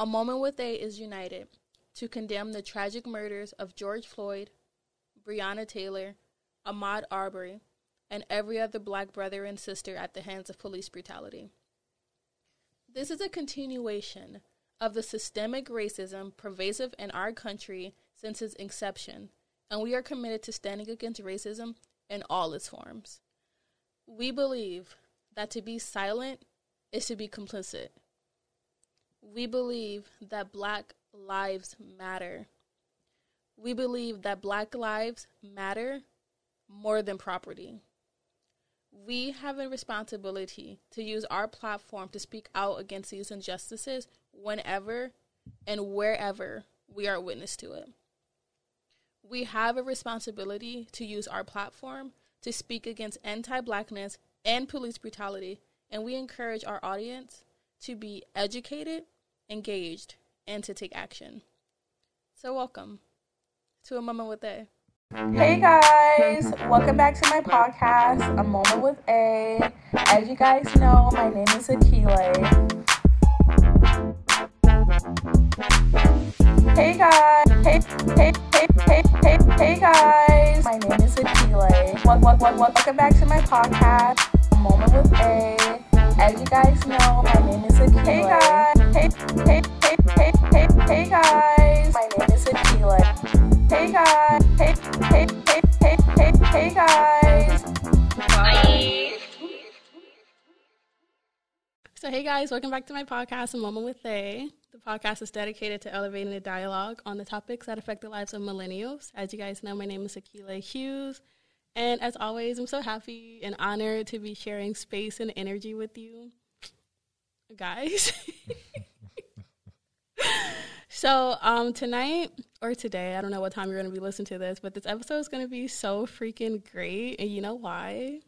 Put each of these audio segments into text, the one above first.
A Moment with A is united to condemn the tragic murders of George Floyd, Breonna Taylor, Ahmaud Arbery, and every other black brother and sister at the hands of police brutality. This is a continuation of the systemic racism pervasive in our country since its inception, and we are committed to standing against racism in all its forms. We believe that to be silent is to be complicit. We believe that black lives matter. We believe that black lives matter more than property. We have a responsibility to use our platform to speak out against these injustices whenever and wherever we are witness to it. We have a responsibility to use our platform to speak against anti blackness and police brutality, and we encourage our audience to be educated, engaged, and to take action. So, welcome to A Moment with A. Hey guys, welcome back to my podcast, A Moment with A. As you guys know, my name is Akeele. Hey guys, hey, hey, hey, hey, hey, hey guys, my name is Akeele. Wel- wel- wel- Welcome back to my podcast, A Moment with A. As you guys know, my name is Akeele. Hey guys, hey, hey, hey, hey, hey, guys, my name is. Hey guys, hey, hey, hey, hey, hey, guys. So, hey guys, welcome back to my podcast, A Moment with A. The podcast is dedicated to elevating the dialogue on the topics that affect the lives of millennials. As you guys know, my name is Akeele Hughes. And as always, I'm so happy and honored to be sharing space and energy with you guys. so, um, tonight or today, I don't know what time you're going to be listening to this, but this episode is going to be so freaking great. And you know why?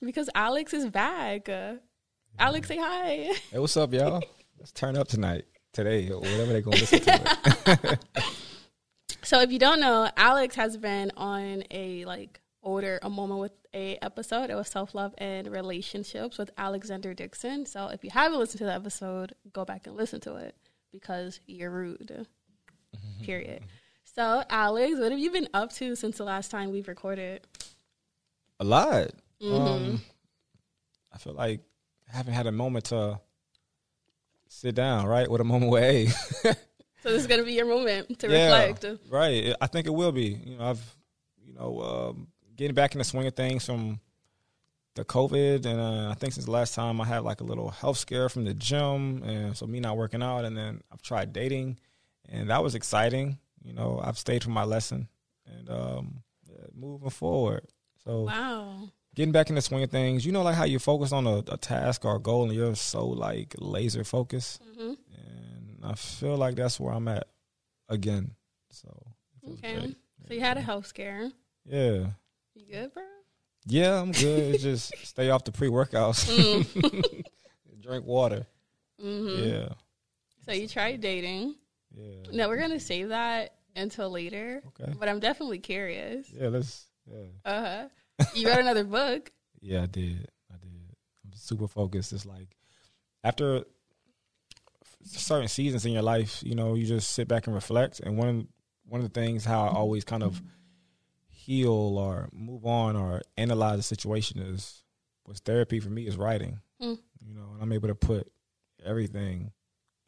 Because Alex is back. Uh, Alex, say hi. Hey, what's up, y'all? Let's turn up tonight, today, or whatever they're gonna listen to. So if you don't know, Alex has been on a like older a moment with a episode. It was self love and relationships with Alexander Dixon. So if you haven't listened to the episode, go back and listen to it because you're rude. Period. So Alex, what have you been up to since the last time we've recorded? A lot. Mm-hmm. Um, I feel like I haven't had a moment to sit down, right, with a moment with A. So this is gonna be your moment to Yeah, reflect. Right. I think it will be. You know, I've, you know, um, getting back in the swing of things from the COVID, and uh, I think since the last time I had like a little health scare from the gym, and so me not working out, and then I've tried dating, and that was exciting. You know, I've stayed for my lesson, and um, moving forward. So Wow. getting back in the swing of things, you know, like how you focus on a, a task or a goal, and you're so like laser focused, hmm and I feel like that's where I'm at again. So Okay. So you had a health scare. Yeah. You good, bro? Yeah, I'm good. Just stay off the pre workouts. Mm. Drink water. hmm Yeah. So you tried dating. Yeah. No, we're gonna save that until later. Okay. But I'm definitely curious. Yeah, let's yeah. Uh huh. You wrote another book. Yeah, I did. I did. I'm super focused. It's like after certain seasons in your life, you know, you just sit back and reflect. And one one of the things how I always kind of heal or move on or analyze the situation is what's therapy for me is writing. Mm. You know, and I'm able to put everything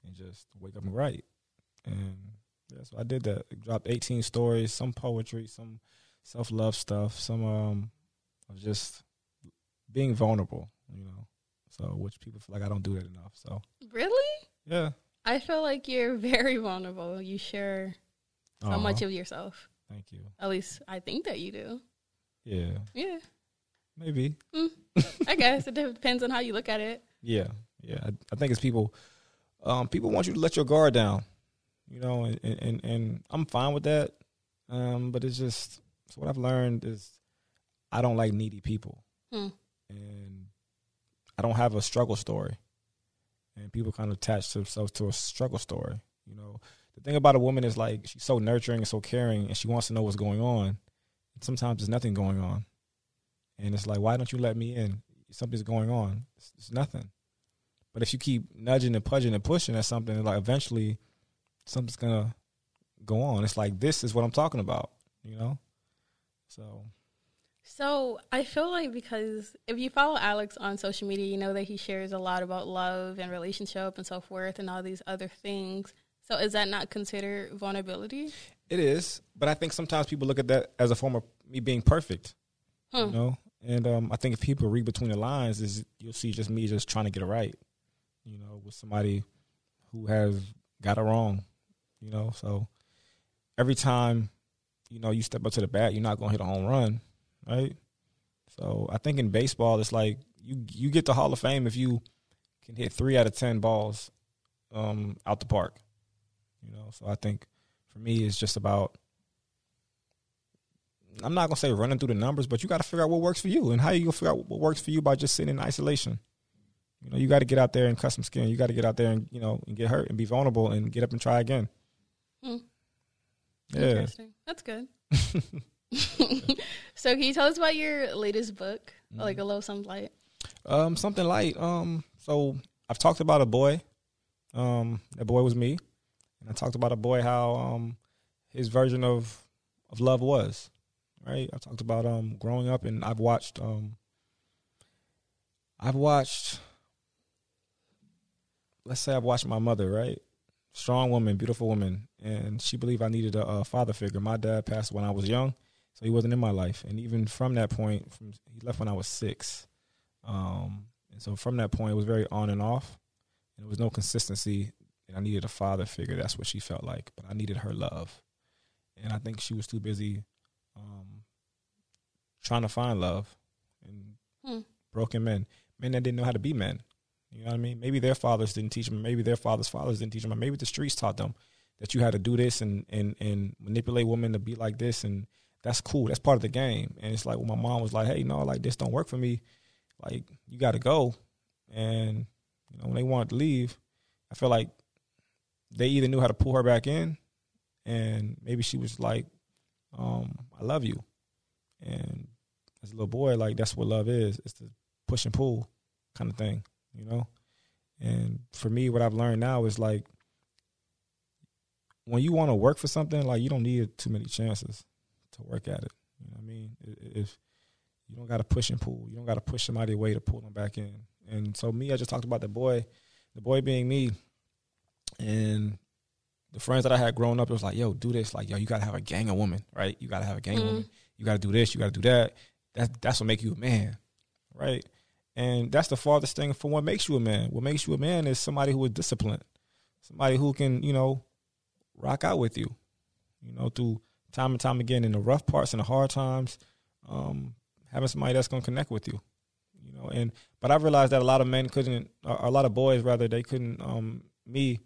and just wake up and write. And yeah, so I did that. I dropped 18 stories, some poetry, some self love stuff, some um of just being vulnerable, you know. So which people feel like I don't do that enough. So Really? yeah. I feel like you're very vulnerable. You share so Aw, much of yourself. Thank you. At least I think that you do. Yeah. Yeah. Maybe. I guess it depends on how you look at it. Yeah. Yeah. I, I think it's people um people want you to let your guard down. You know, and and, and I'm fine with that. Um, but it's just so what I've learned is I don't like needy people. Hmm. And I don't have a struggle story. And people kind of attach themselves to a struggle story. You know, the thing about a woman is like she's so nurturing and so caring and she wants to know what's going on. Sometimes there's nothing going on. And it's like, why don't you let me in? Something's going on. It's, it's nothing. But if you keep nudging and pudging and pushing at something, like eventually something's gonna go on. It's like this is what I'm talking about, you know. So So I feel like because if you follow Alex on social media, you know that he shares a lot about love and relationship and so forth and all these other things. So is that not considered vulnerability? it is, but I think sometimes people look at that as a form of me being perfect, you know. And um, I think if people read between the lines, is you'll see just me just trying to get it right, you know, with somebody who has got it wrong, you know. So every time, you know, you step up to the bat, you're not gonna hit a home run, right? So I think in baseball, it's like you you get the Hall of Fame if you can hit three out of ten balls um, out the park, you know. So I think for me, it's just about. I'm not gonna say running through the numbers, but you got to figure out what works for you, and how you gonna figure out what works for you by just sitting in isolation. You know, you got to get out there and cut some skin. You got to get out there and you know and get hurt and be vulnerable and get up and try again. Hmm. Yeah. Interesting. That's good. so can you tell us about your latest book, like a little some light? Um, something light. Um, so I've talked about a boy. Um, that boy was me, and I talked about a boy how um his version of of love was. Right. I talked about um growing up, and I've watched um I've watched. Let's say I've watched my mother. Right. Strong woman, beautiful woman, and she believed I needed a, a father figure. My dad passed when I was young, so he wasn't in my life, and even from that point, from he left when I was six. Um, and so from that point, it was very on and off, and there was no consistency. And I needed a father figure. That's what she felt like, but I needed her love, and I think she was too busy um, trying to find love and Hmm. broken men, men that didn't know how to be men. You know what I mean? Maybe their fathers didn't teach them. Maybe their fathers' fathers didn't teach them. Maybe the streets taught them that you had to do this and and and manipulate women to be like this, and that's cool. That's part of the game. And it's like when my mom was like, "Hey, no, like this don't work for me. Like you got to go." And you know when they wanted to leave, I feel like they either knew how to pull her back in, and maybe she was like, um, "I love you," and as a little boy, like that's what love is. It's the push and pull kind of thing, you know. And for me, what I've learned now is like when you want to work for something, like you don't need too many chances to work at it. You know what I mean? If you don't got to push and pull, you don't got to push somebody away to pull them back in. And so me, I just talked about the boy, the boy being me, and the friends that I had growing up. It was like, yo, do this. Like, yo, you got to have a gang of women, right? You got to have a gang of Mhm. women. You got to do this. You got to do that. That's that's what make you a man, right? And that's the farthest thing from what makes you a man. What makes you a man is somebody who is disciplined, somebody who can, you know, rock out with you, you know, through time and time again in the rough parts and the hard times. Um, having somebody that's gonna connect with you, you know. And but I realized that a lot of men couldn't, a lot of boys rather, they couldn't. Um, me,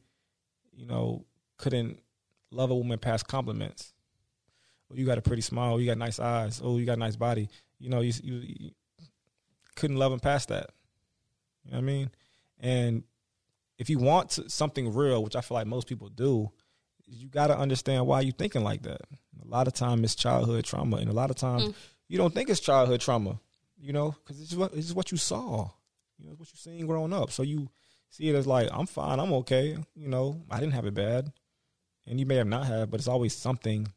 you know, couldn't love a woman past compliments. Oh, you got a pretty smile. You got nice eyes. Oh, you got a nice body. You know, you, you, you couldn't love him past that. You know what I mean? And if you want to- something real, which I feel like most people do, you got to understand why you're thinking like that. A lot of time it's childhood trauma, and a lot of times Mm. you don't think it's childhood trauma. You know, because it's what it's what you saw. You know, it's what you seen growing up. So you see it as like I'm fine, I'm okay. You know, I didn't have it bad, and you may have not had, but it's always something.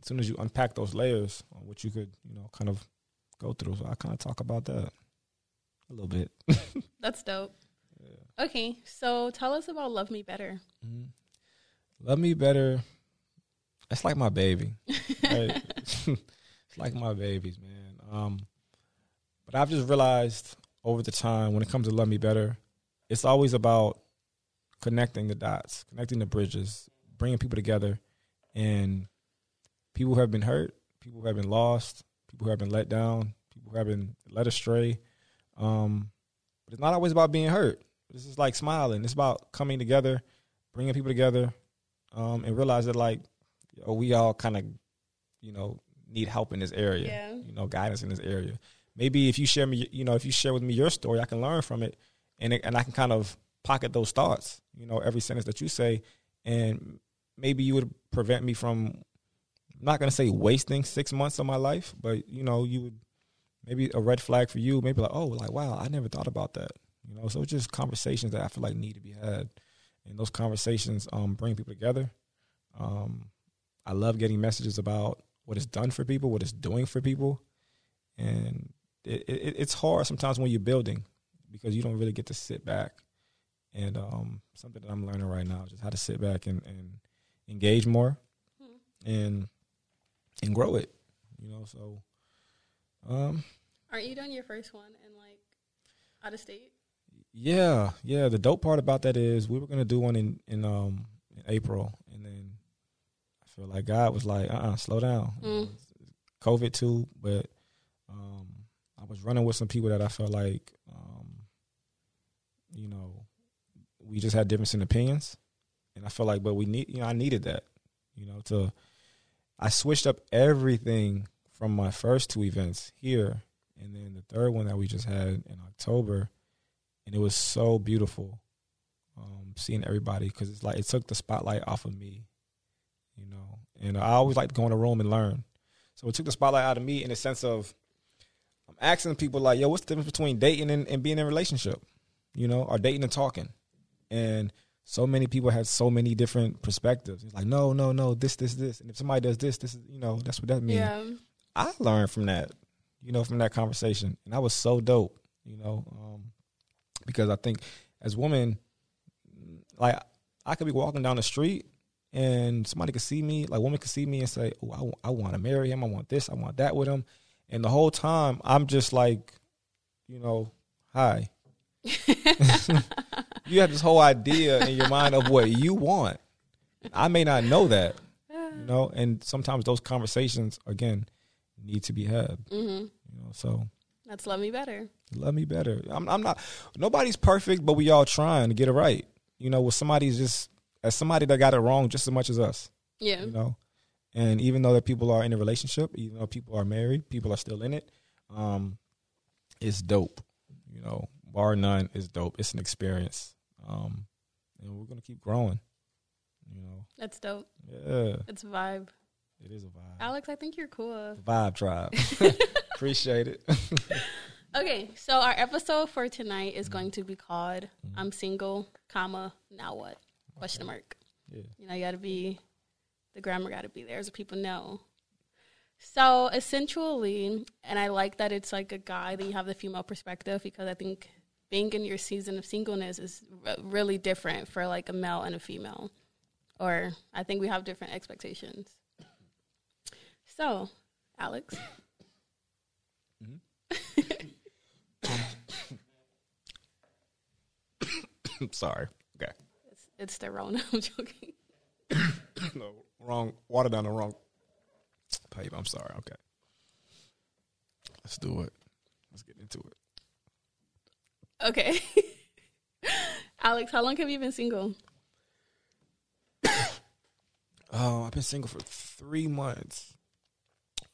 As soon as you unpack those layers, on what you could, you know, kind of go through. So I kind of talk about that a little bit. That's dope. Okay, so tell us about Love Me Better. Mhm. Love me better. It's like my baby. right? it's like my babies, man. Um, but I've just realized over the time when it comes to love me better, it's always about connecting the dots, connecting the bridges, bringing people together, and people who have been hurt, people who have been lost, people who have been let down, people who have been led astray. Um, but it's not always about being hurt. This is like smiling. It's about coming together, bringing people together, um, and realize that like we all kind of, you know, need help in this area. Yeah. You know, guidance in this area. Maybe if you share me, you know, if you share with me your story, I can learn from it, and it, and I can kind of pocket those thoughts. You know, every sentence that you say, and maybe you would prevent me from. I'm not gonna say wasting six months of my life, but you know, you would maybe a red flag for you. Maybe like, oh, like wow, I never thought about that. You know, so it's just conversations that I feel like need to be had, and those conversations um bring people together. Um, I love getting messages about what it's done for people, what it's doing for people, and it, it, it's hard sometimes when you're building because you don't really get to sit back. And um, something that I'm learning right now is just how to sit back and, and engage more and and grow it. You know, so um, Aren't you doing your first one in like out of state? Yeah, yeah. The dope part about that is we were gonna do one in in um in April, and then I feel like God was like, uh, uh slow down. Mm. COVID too, but um, I was running with some people that I felt like, um, you know, we just had difference in opinions, and I felt like, but we need, you know, I needed that, you know, to. I switched up everything from my first two events here, and then the third one that we just had in October, and it was so beautiful, um, seeing everybody because it's like it took the spotlight off of me, you know, and I always like to go in a room and learn. So it took the spotlight out of me in the sense of I'm asking people like, yo, what's the difference between dating and, and being in a relationship? You know, are dating and talking. And so many people have so many different perspectives. It's like, no, no, no, this, this, this. And if somebody does this, this is you know, that's what that means. Yeah. I learned from that, you know, from that conversation. And that was so dope, you know, um, because I think as women, like I could be walking down the street and somebody could see me, like woman could see me and say, "Oh, I, I want to marry him. I want this. I want that with him." And the whole time, I'm just like, you know, hi. you have this whole idea in your mind of what you want. I may not know that, you know, and sometimes those conversations again need to be had. Mm-hmm. You know, so That's love me better. love me better. I'm, I'm not. Nobody's perfect, but we all trying to get it right. You know, with somebody's just as somebody that got it wrong just as much as us. Yeah. You know, and even though that people are in a relationship, even though people are married, people are still in it. Um, it's dope. You know, bar none is dope. It's an experience. Um, and we're gonna keep growing. You know, That's dope. yeah, It's a vibe. it is a vibe. Alex, I think you're cool. Vibe tribe. Appreciate it. Okay, so our episode for tonight is going to be called "I'm single, comma now what?" Question mark. Yeah. You know, you got to be the grammar got to be there so people know. So essentially, and I like that it's like a guy that you have the female perspective because I think being in your season of singleness is r- really different for like a male and a female, or I think we have different expectations. So, Alex, I'm mm-hmm. Sorry. Okay. it's, it's the Rona. I'm joking. no, wrong water down the wrong pipe. I'm sorry. Okay. Let's do it. Let's get into it. Okay. Alex, how long have you been single? Uh, I've been single for three months.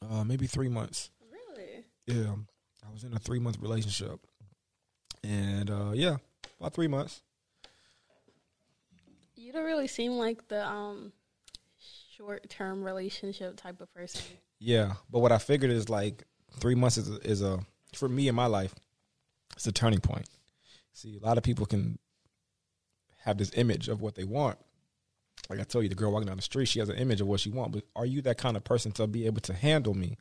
Uh, maybe three months. Really? Yeah, I was in a three month relationship, and uh, yeah, about three months. You don't really seem like the um short term relationship type of person. Yeah, but what I figured is like three months is is a for me in my life, it's a turning point. See, a lot of people can have this image of what they want. Like I told you, the girl walking down the street, she has an image of what she wants. But are you that kind of person to be able to handle me?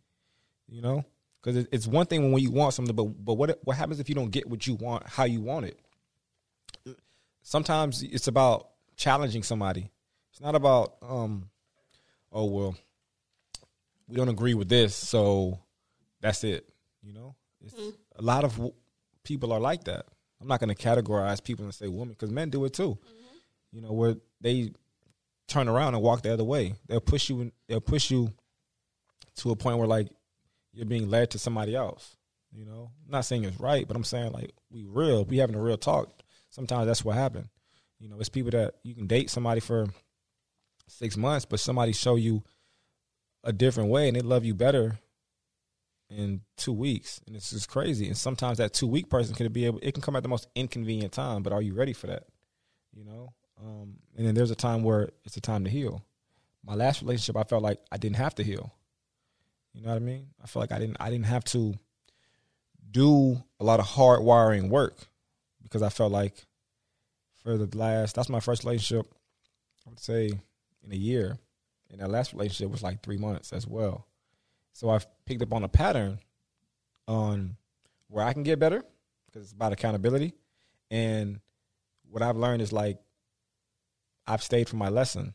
You know, because it's one thing when you want something, but but what what happens if you don't get what you want, how you want it? Sometimes it's about challenging somebody. It's not about um, oh well, we don't agree with this, so that's it. You know, it's, a lot of people are like that. I'm not going to categorize people and say women because men do it too. Mm-hmm. You know, where they turn around and walk the other way. They'll push you. In, they'll push you to a point where like you're being led to somebody else. You know, I'm not saying it's right, but I'm saying like we real. We having a real talk. Sometimes that's what happened. You know, it's people that you can date somebody for six months, but somebody show you a different way and they love you better in two weeks. And it's just crazy. And sometimes that two week person can be able it can come at the most inconvenient time, but are you ready for that? You know? Um, and then there's a time where it's a time to heal. My last relationship I felt like I didn't have to heal. You know what I mean? I feel like I didn't I didn't have to do a lot of hard wiring work because I felt like for the last that's my first relationship I would say in a year and that last relationship was like three months as well. So I've picked up on a pattern on where I can get better because it's about accountability. And what I've learned is like I've stayed for my lesson.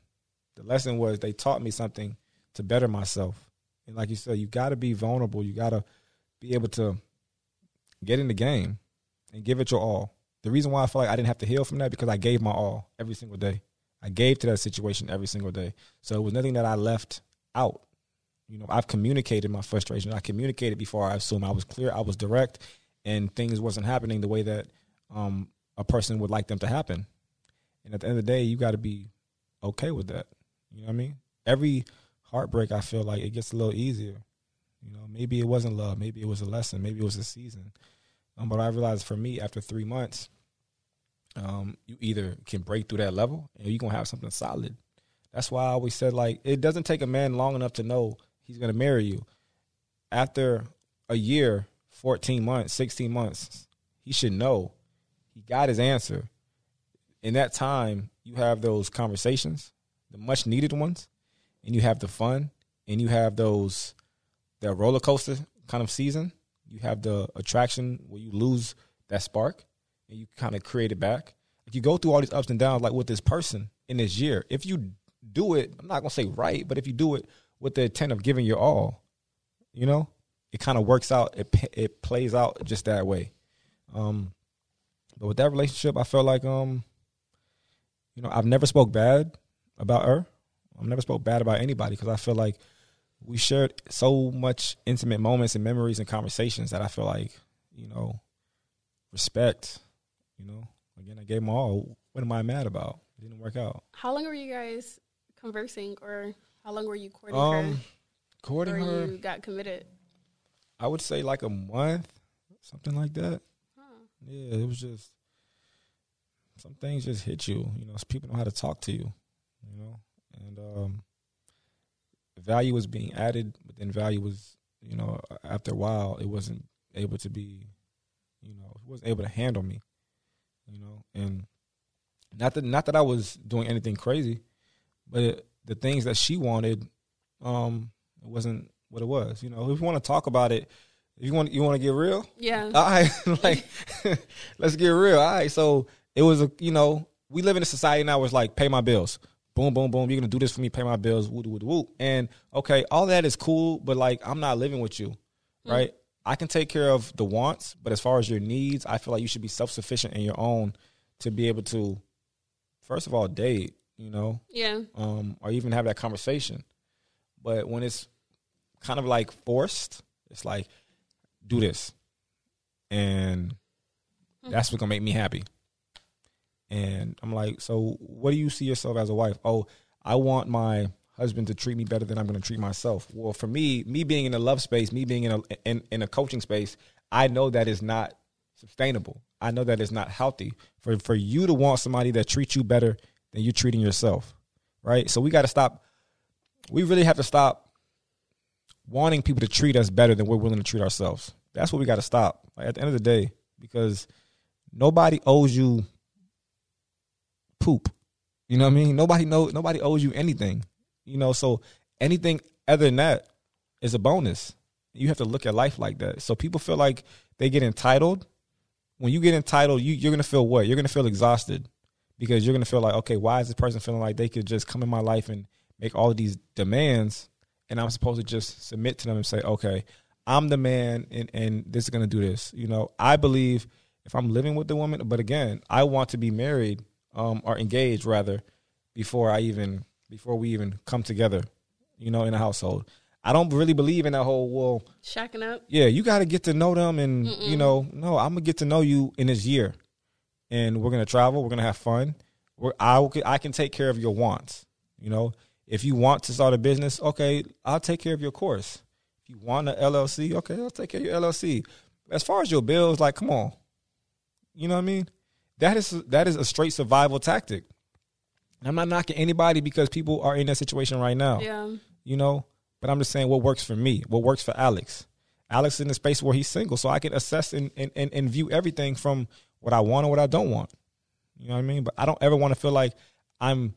The lesson was they taught me something to better myself. And like you said, you got to be vulnerable. You got to be able to get in the game and give it your all. The reason why I feel like I didn't have to heal from that because I gave my all every single day. I gave to that situation every single day. So it was nothing that I left out. You know, I've communicated my frustration. I communicated before I assume I was clear, I was direct, and things wasn't happening the way that um, a person would like them to happen. And at the end of the day, you got to be okay with that. You know what I mean? Every heartbreak, I feel like it gets a little easier. You know, maybe it wasn't love, maybe it was a lesson, maybe it was a season. Um, but I realized for me, after three months, um, you either can break through that level, and you're gonna have something solid. That's why I always said like it doesn't take a man long enough to know he's gonna marry you. After a year, fourteen months, sixteen months, he should know he got his answer. In that time, you have those conversations, the much needed ones, and you have the fun, and you have those that roller coaster kind of season. You have the attraction where you lose that spark and you kind of create it back. If you go through all these ups and downs, like with this person in this year, if you do it, I'm not gonna say right, but if you do it with the intent of giving your all, you know, it kind of works out. It it plays out just that way. Um, but with that relationship, I felt like um, you know, I've never spoke bad about her. I've never spoke bad about anybody because I feel like we shared so much intimate moments and memories and conversations that I feel like you know, respect you know, again, I gave them all. What am I mad about? It didn't work out. How long were you guys conversing, or how long were you courting Um, her? courting Before her, you got committed. I would say like a month, something like that. Huh. Yeah, it was just some things just hit you. You know, people know how to talk to you. You know, and um, value was being added, but then value was, you know, after a while, it wasn't able to be, you know, it wasn't able to handle me. You know, and not that not that I was doing anything crazy, but it, the things that she wanted, um, it wasn't what it was. You know, if you want to talk about it, if you want you want to get real, Yeah. all right, like let's get real. All right, so it was a you know we live in a society now where it's like pay my bills, boom, boom, boom. You're gonna do this for me, pay my bills, woo, woo, woo. And okay, all that is cool, but like I'm not living with you, right? I can take care of the wants, but as far as your needs, I feel like you should be self sufficient in your own to be able to, first of all, date, you know, Yeah. um, or even have that conversation. But when it's kind of like forced, it's like, do this. And that's what's gonna make me happy. And I'm like, so what do you see yourself as a wife? Oh, I want my husband to treat me better than I'm gonna treat myself. Well, for me, me being in a love space, me being in a in, in a coaching space, I know that is not sustainable. I know that is not healthy. For for you to want somebody that treats you better than you're treating yourself. Right? So we gotta stop we really have to stop wanting people to treat us better than we're willing to treat ourselves. That's what we got to stop like, at the end of the day because nobody owes you poop. You know what I mean? Nobody know nobody owes you anything. You know, so anything other than that is a bonus. You have to look at life like that. So people feel like they get entitled. When you get entitled, you, you're gonna feel what? You're gonna feel exhausted because you're gonna feel like, okay, why is this person feeling like they could just come in my life and make all of these demands, and I'm supposed to just submit to them and say, okay, I'm the man, and and this is gonna do this. You know, I believe if I'm living with the woman, but again, I want to be married um, or engaged rather before I even before we even come together. You know, in a household. I don't really believe in that whole well Shacking up. yeah, you got to get to know them, and you know, no, I'm gonna get to know you in this year, and we're gonna travel, we're gonna have fun. We're, I I can take care of your wants. You know, if you want to start a business, okay, I'll take care of your course. If you want an LLC, okay, I'll take care of your LLC. As far as your bills, like, come on, you know what I mean? That is that is a straight survival tactic. I'm not knocking anybody because people are in that situation right now Yeah. you know. But I'm just saying what works for me, what works for Alex. Alex is in a space where he's single, so I can assess and, and, and, and view everything from what I want or what I don't want. You know what I mean? But I don't ever want to feel like I'm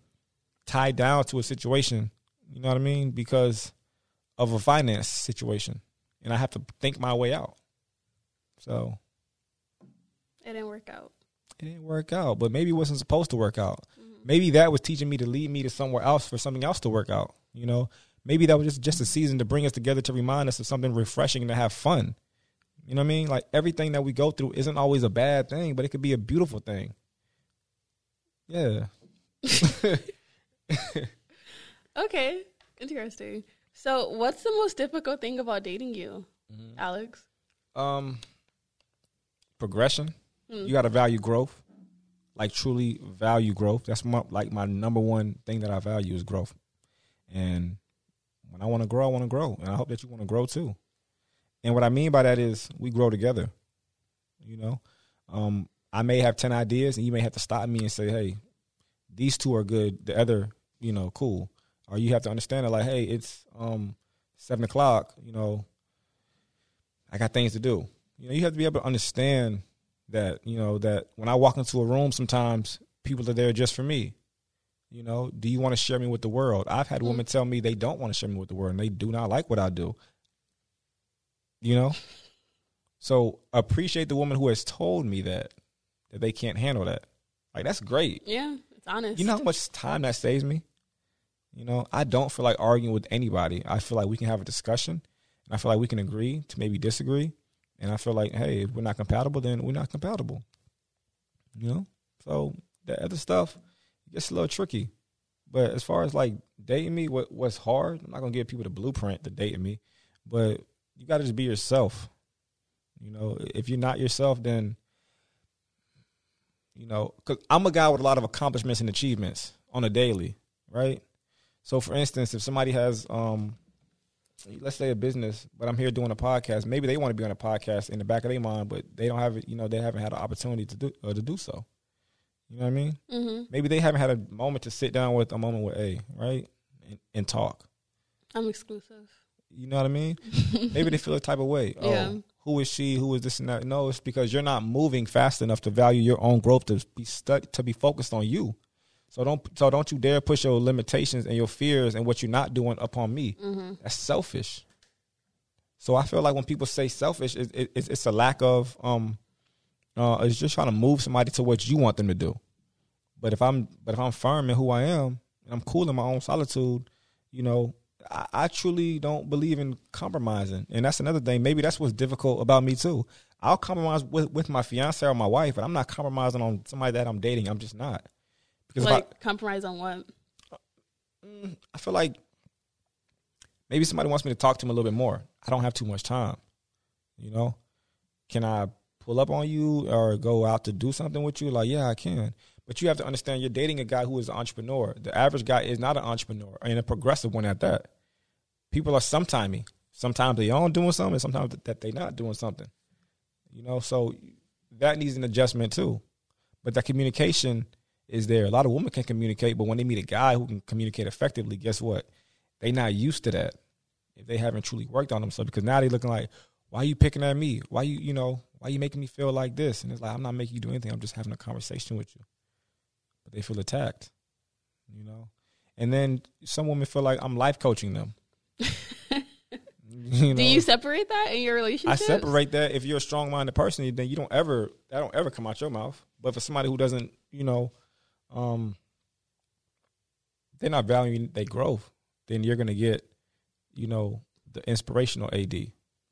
tied down to a situation You know what I mean? Because of a finance situation, and I have to think my way out. So It didn't work out. it didn't work out, but maybe it wasn't supposed to work out. Mm-hmm. Maybe that was teaching me to lead me to somewhere else for something else to work out. You know, maybe that was just just a season to bring us together to remind us of something refreshing and to have fun. You know what I mean? Like everything that we go through isn't always a bad thing, but it could be a beautiful thing. Yeah. Okay, interesting. So, what's the most difficult thing about dating you, Mm-hmm. Alex? um progression you got to value growth like truly value growth that's my like my number one thing that i value is growth and when i want to grow i want to grow and i hope that you want to grow too and what i mean by that is we grow together you know um i may have 10 ideas and you may have to stop me and say hey these two are good the other you know cool or you have to understand that like hey it's um seven o'clock you know I got things to do. You know, you have to be able to understand that, you know, that when I walk into a room sometimes people are there just for me. You know, do you want to share me with the world? I've had women tell me they don't want to share me with the world and they do not like what I do. You know? So appreciate the woman who has told me that that they can't handle that. Like that's great. Yeah, it's honest. You know how much time that saves me? You know, I don't feel like arguing with anybody. I feel like we can have a discussion and I feel like we can agree to maybe disagree. And I feel like, hey, if we're not compatible, then we're not compatible. You know? So the other stuff gets a little tricky. But as far as like dating me, what what's hard, I'm not gonna give people the blueprint to dating me. But you gotta just be yourself. You know, if you're not yourself, then you know, because I'm a guy with a lot of accomplishments and achievements on a daily, right? So, for instance, if somebody has, um, let's say a business, but I'm here doing a podcast, maybe they want to be on a podcast in the back of their mind, but they don't have it. You know, they haven't had an opportunity to do uh, to do so. You know what I mean? hmm Maybe they haven't had a moment to sit down with a moment with A, right, and, and talk. I'm exclusive. You know what I mean? Maybe they feel a type of way. Oh, Yeah. who is she? Who is this and that? No, it's because you're not moving fast enough to value your own growth to be stuck to be focused on you. So don't so don't you dare push your limitations and your fears and what you're not doing upon me. That's selfish. So I feel like when people say selfish, it, it, it's, it's a lack of um, uh, it's just trying to move somebody to what you want them to do. But if I'm but if I'm firm in who I am and I'm cool in my own solitude, you know, I, I truly don't believe in compromising. And that's another thing. Maybe that's what's difficult about me too. I'll compromise with, with my fiance or my wife, but I'm not compromising on somebody that I'm dating. I'm just not. Because if I- Like compromise on what? Mm, I feel like maybe somebody wants me to talk to them a little bit more. I don't have too much time. You know, can I pull up on you or go out to do something with you? Like, yeah, I can. But you have to understand you're dating a guy who is an entrepreneur. The average guy is not an entrepreneur and a progressive one at that. People are sometimey. Sometimes they are doing something, sometimes that they're not doing something. You know, so that needs an adjustment too. But that communication is there. A lot of women can communicate, but when they meet a guy who can communicate effectively, guess what? They not used to that if they haven't truly worked on themselves. Because now they're looking like, why are you picking at me? Why you you know why you making me feel like this? And it's like I'm not making you do anything. I'm just having a conversation with you. But they feel attacked, you know. And then some women feel like I'm life coaching them. you know? Do you separate that in your relationship? I separate that. If you're a strong minded person, then you don't ever that don't ever come out your mouth. But for somebody who doesn't, you know, um, they're not valuing their growth, then you're gonna get, you know, the inspirational AD.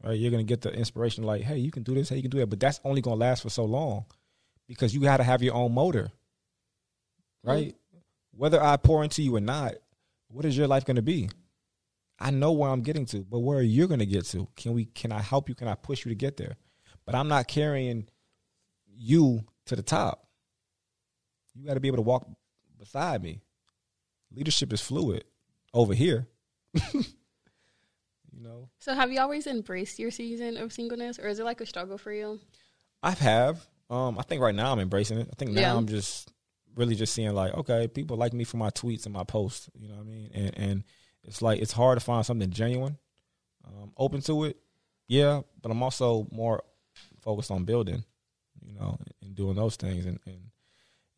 Right? You're gonna get the inspiration like, hey, you can do this, hey, you can do that. But that's only gonna last for so long because you gotta have your own motor. Right? Whether I pour into you or not, what is your life gonna be? I know where I'm getting to, but where are you're going to get to? Can we? Can I help you? Can I push you to get there? But I'm not carrying you to the top. You got to be able to walk beside me. Leadership is fluid over here. you know, So, have you always embraced your season of singleness, or is it like a struggle for you? I have. Um, I think right now I'm embracing it. I think now Yeah. I'm just really just seeing like, okay, people like me for my tweets and my posts. You know what I mean? And and it's like it's hard to find something genuine. Um, open to it, yeah, but I'm also more focused on building, you know, and doing those things and and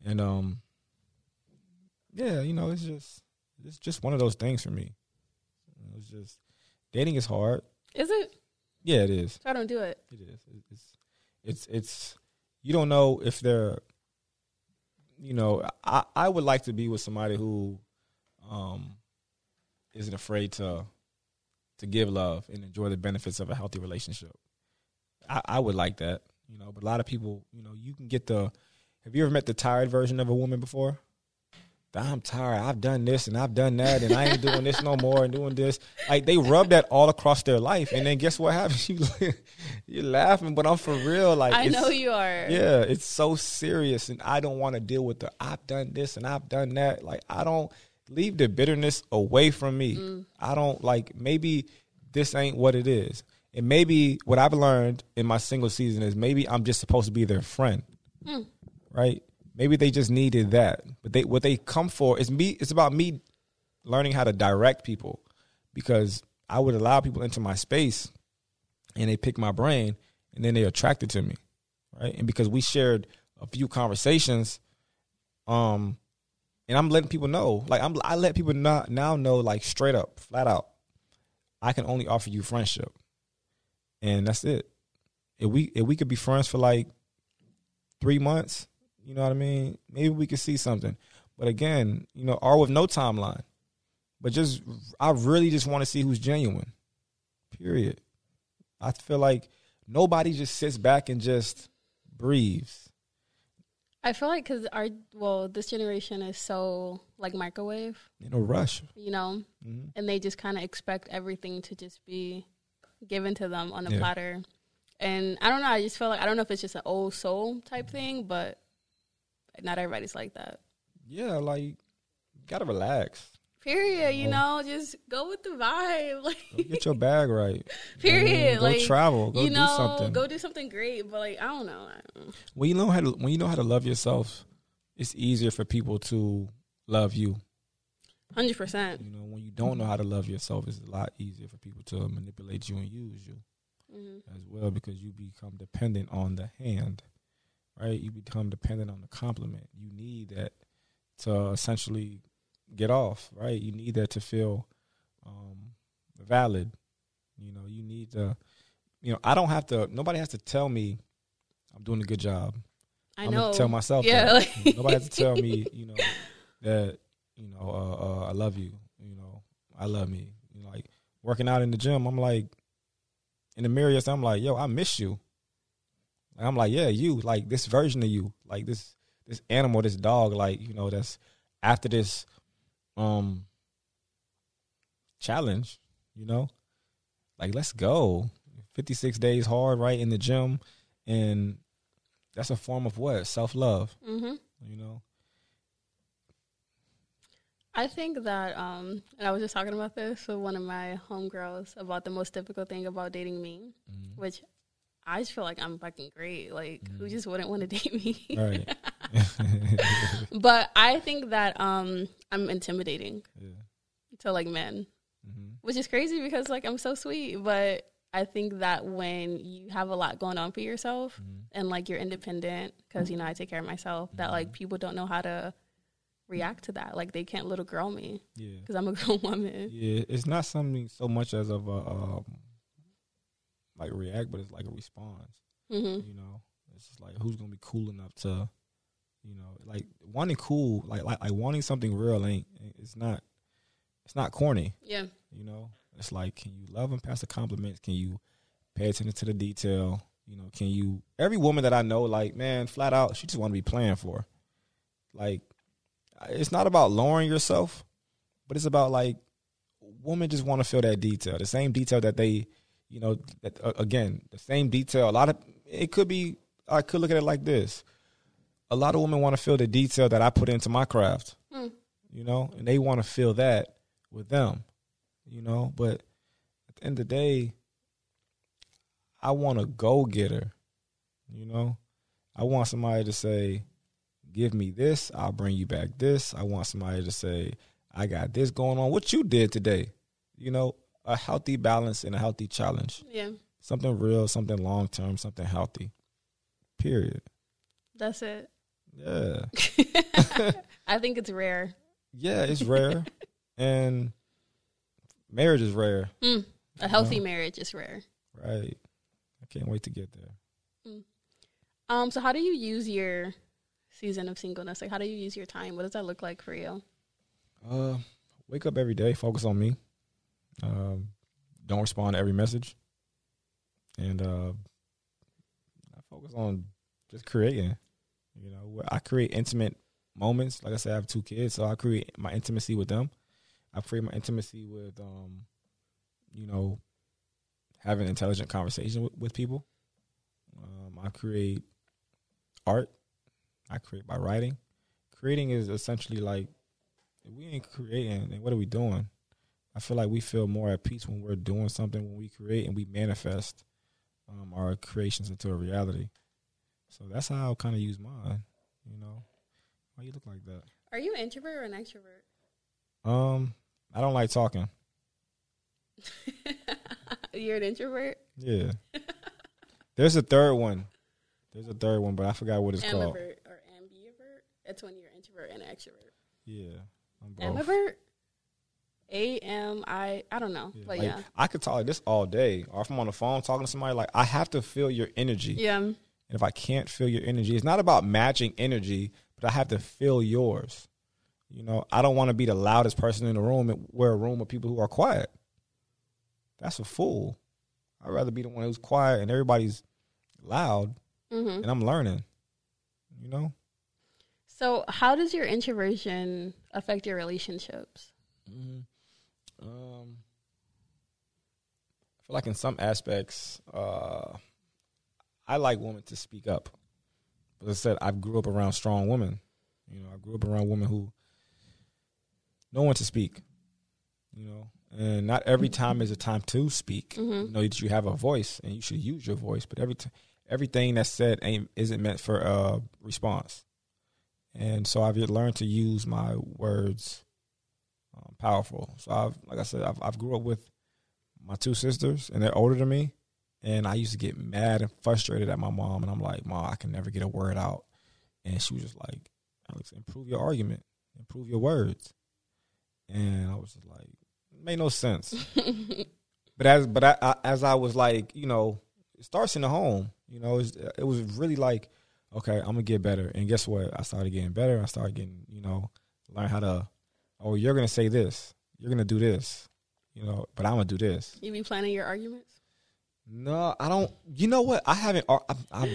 and um, yeah, you know, it's just it's just one of those things for me. it's just dating is hard. Is it? Yeah, it is. So I don't do it. It is. It's it's it's you don't know if they're you know, I I would like to be with somebody who um isn't afraid to to give love and enjoy the benefits of a healthy relationship. I, I would like that, you know, but a lot of people, you know, you can get the have you ever met the tired version of a woman before? I'm tired. I've done this and I've done that, and I ain't doing this no more and doing this. Like they rub that all across their life, and then guess what happens? You you're laughing, but I'm for real. Like I know you are. yeah, it's so serious, and I don't want to deal with the I've done this and I've done that. Like I don't leave the bitterness away from me. Mm. I don't like maybe this ain't what it is, and maybe what I've learned in my single season is maybe I'm just supposed to be their friend, mm. right? Maybe they just needed that, but they what they come for is me. It's about me learning how to direct people. Because I would allow people into my space and they pick my brain and then they're attracted to me right? And because we shared a few conversations um and i'm letting people know like i'm i let people not now know like straight up flat out i can only offer you friendship. And that's it. If we if we could be friends for like three months you know what i mean maybe we could see something but again you know or with no timeline but just i really just want to see who's genuine period I feel like nobody just sits back and just breathes. I feel like because our well, this generation is so like microwave, In a rush. you know, Mhm. and they just kind of expect everything to just be given to them on a Yeah. platter. And I don't know. I just feel like I don't know if it's just an old soul type thing, but not everybody's like that. Yeah, like gotta relax. Period. You know, just go with the vibe. Like, Go get your bag right. period. Go like, travel. Go you do know, something. go do something great. But like, I don't know. when you know how to when you know how to love yourself, it's easier for people to love you. Hundred percent. You know, when you don't know how to love yourself, it's a lot easier for people to manipulate you and use you Mm-hmm. as well because you become dependent on the hand, right? You become dependent on the compliment. You need that to essentially get off, right? You need that to feel um, valid. You know, you need to, you know, I don't have to, nobody has to tell me I'm doing a good job. I I'm know. gonna tell myself Yeah, that. like- nobody has to tell me, you know, that you know, uh, uh, I love you. You know, I love me. You know, like working out in the gym, I'm like in the mirror. I'm like, yo, I miss you. And I'm like, yeah, you like this version of you, like this this animal, this dog, like you know, that's after this um challenge. You know, like let's go. 56 days hard, right in the gym, and that's a form of what self love. Mm-hmm. You know, I think that, um, and I was just talking about this with one of my homegirls about the most difficult thing about dating me, Mm-hmm. which I just feel like I'm fucking great. Like, who just wouldn't want to date me? right? but I think that um, I'm intimidating yeah. to like men, hmm which is crazy because like I'm so sweet. But I think that when you have a lot going on for yourself Mm-hmm. and like you're independent, because you know I take care of myself, that like people don't know how to react to that. Like they can't little girl me Yeah. because I'm a grown woman. Yeah. It's not something so much as of a um, like react, but it's like a response. hmm You know, it's just like who's gonna be cool enough to, you know, like wanting cool, like like, like wanting something real ain't. It's not. It's not corny. Yeah. You know, it's like, can you love and pass the compliments? Can you pay attention to the detail? You know, can you? Every woman that I know, like, man, flat out, she just want to be playing for. Like, it's not about lowering yourself, but it's about like, women just want to feel that detail, the same detail that they, you know, that, uh, again, the same detail. A lot of it could be. I could look at it like this: a lot of women want to feel the detail that I put into my craft Hmm. you know, and they want to feel that with them, you know. But at the end of the day, I want a go getter, you know. I want somebody to say, "Give me this, I'll bring you back this." I want somebody to say, "I got this going on." What you did today, you know, a healthy balance and a healthy challenge, Yeah. something real, something long term, something healthy. Period. That's it. Yeah. I think it's rare. Yeah, it's rare. and marriage is rare, Mm, a healthy No. marriage is rare. right? I can't wait to get there. Um, so how do you use your season of singleness? Like, how do you use your time? What does that look like for you? Uh, wake up every day, focus on me. Um, don't respond to every message, and uh, I focus on just creating. You know, I create intimate moments. Like I said, I have two kids, so I create my intimacy with them. I create my intimacy with, um, you know, having intelligent conversation with, with people. Um, I create art. I create by writing. Creating is essentially like if we ain't creating, then what are we doing? I feel like we feel more at peace when we're doing something when we create and we manifest um, our creations into a reality. So that's how I kind of use mine. You know, why you look like that? Are you an introvert or an extrovert? Um, I don't like talking. You're an introvert. Yeah, there's a third one. There's a third one, but I forgot what it's called. Ambivert or ambivert. That's when you're introvert and extrovert. Yeah, I'm both. Ambivert. A M I. I don't know, Yeah, but like, yeah, I could talk like this all day, or if I'm on the phone talking to somebody, like I have to feel your energy. yeah. And if I can't feel your energy, it's not about matching energy, but I have to feel yours. You know, I don't want to be the loudest person in the room. and We're a room of people who are quiet. That's a fool. I'd rather be the one who's quiet and everybody's loud, hmm and I'm learning. You know, So, how does your introversion affect your relationships? Um, I feel like in some aspects, uh, I like women to speak up. But as I said, I grew up around strong women. You know, I grew up around women who know when to speak. You know, and not every time is a time to speak. Mhm. You know that you have a voice and you should use your voice, but every t- everything that's said ain't isn't meant for a response. And so I've learned to use my words um, powerful. So I've, like I said, I've, I've grew up with my two sisters, and they're older than me. And I used to get mad and frustrated at my mom, and I'm like, "Mom, I can never get a word out." And she was just like, "Alex, improve your argument, improve your words." And I was just like, it made no sense. but as but I, I, as I was like, you know, it starts in the home. You know, it's, it was really like, okay, I'm gonna get better. And guess what? I started getting better. I started getting, you know, learn how to. Oh, you're gonna say this. You're gonna do this. You know, but I'm gonna do this. You be planning your arguments? No, I don't. You know what? I haven't. I'm, I'm,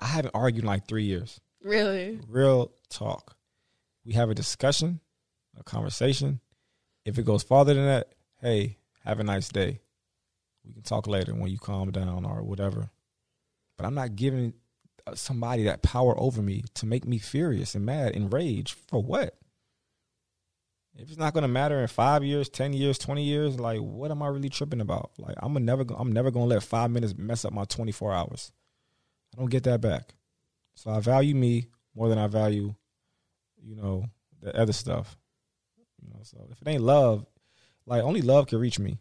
I haven't argued in like three years. Really? Real talk. We have a discussion, a conversation. If it goes farther than that, hey, have a nice day. We can talk later when you calm down or whatever. But I'm not giving uh, somebody that power over me to make me furious and mad and rage for what? If it's not to matter in five years, ten years, twenty years, like what am I really tripping about? Like I'm a never, I'm never to let five minutes mess up my 24 hours. I don't get that back. So I value me more than I value, you know, the other stuff. You know, so if it ain't love, like only love can reach me.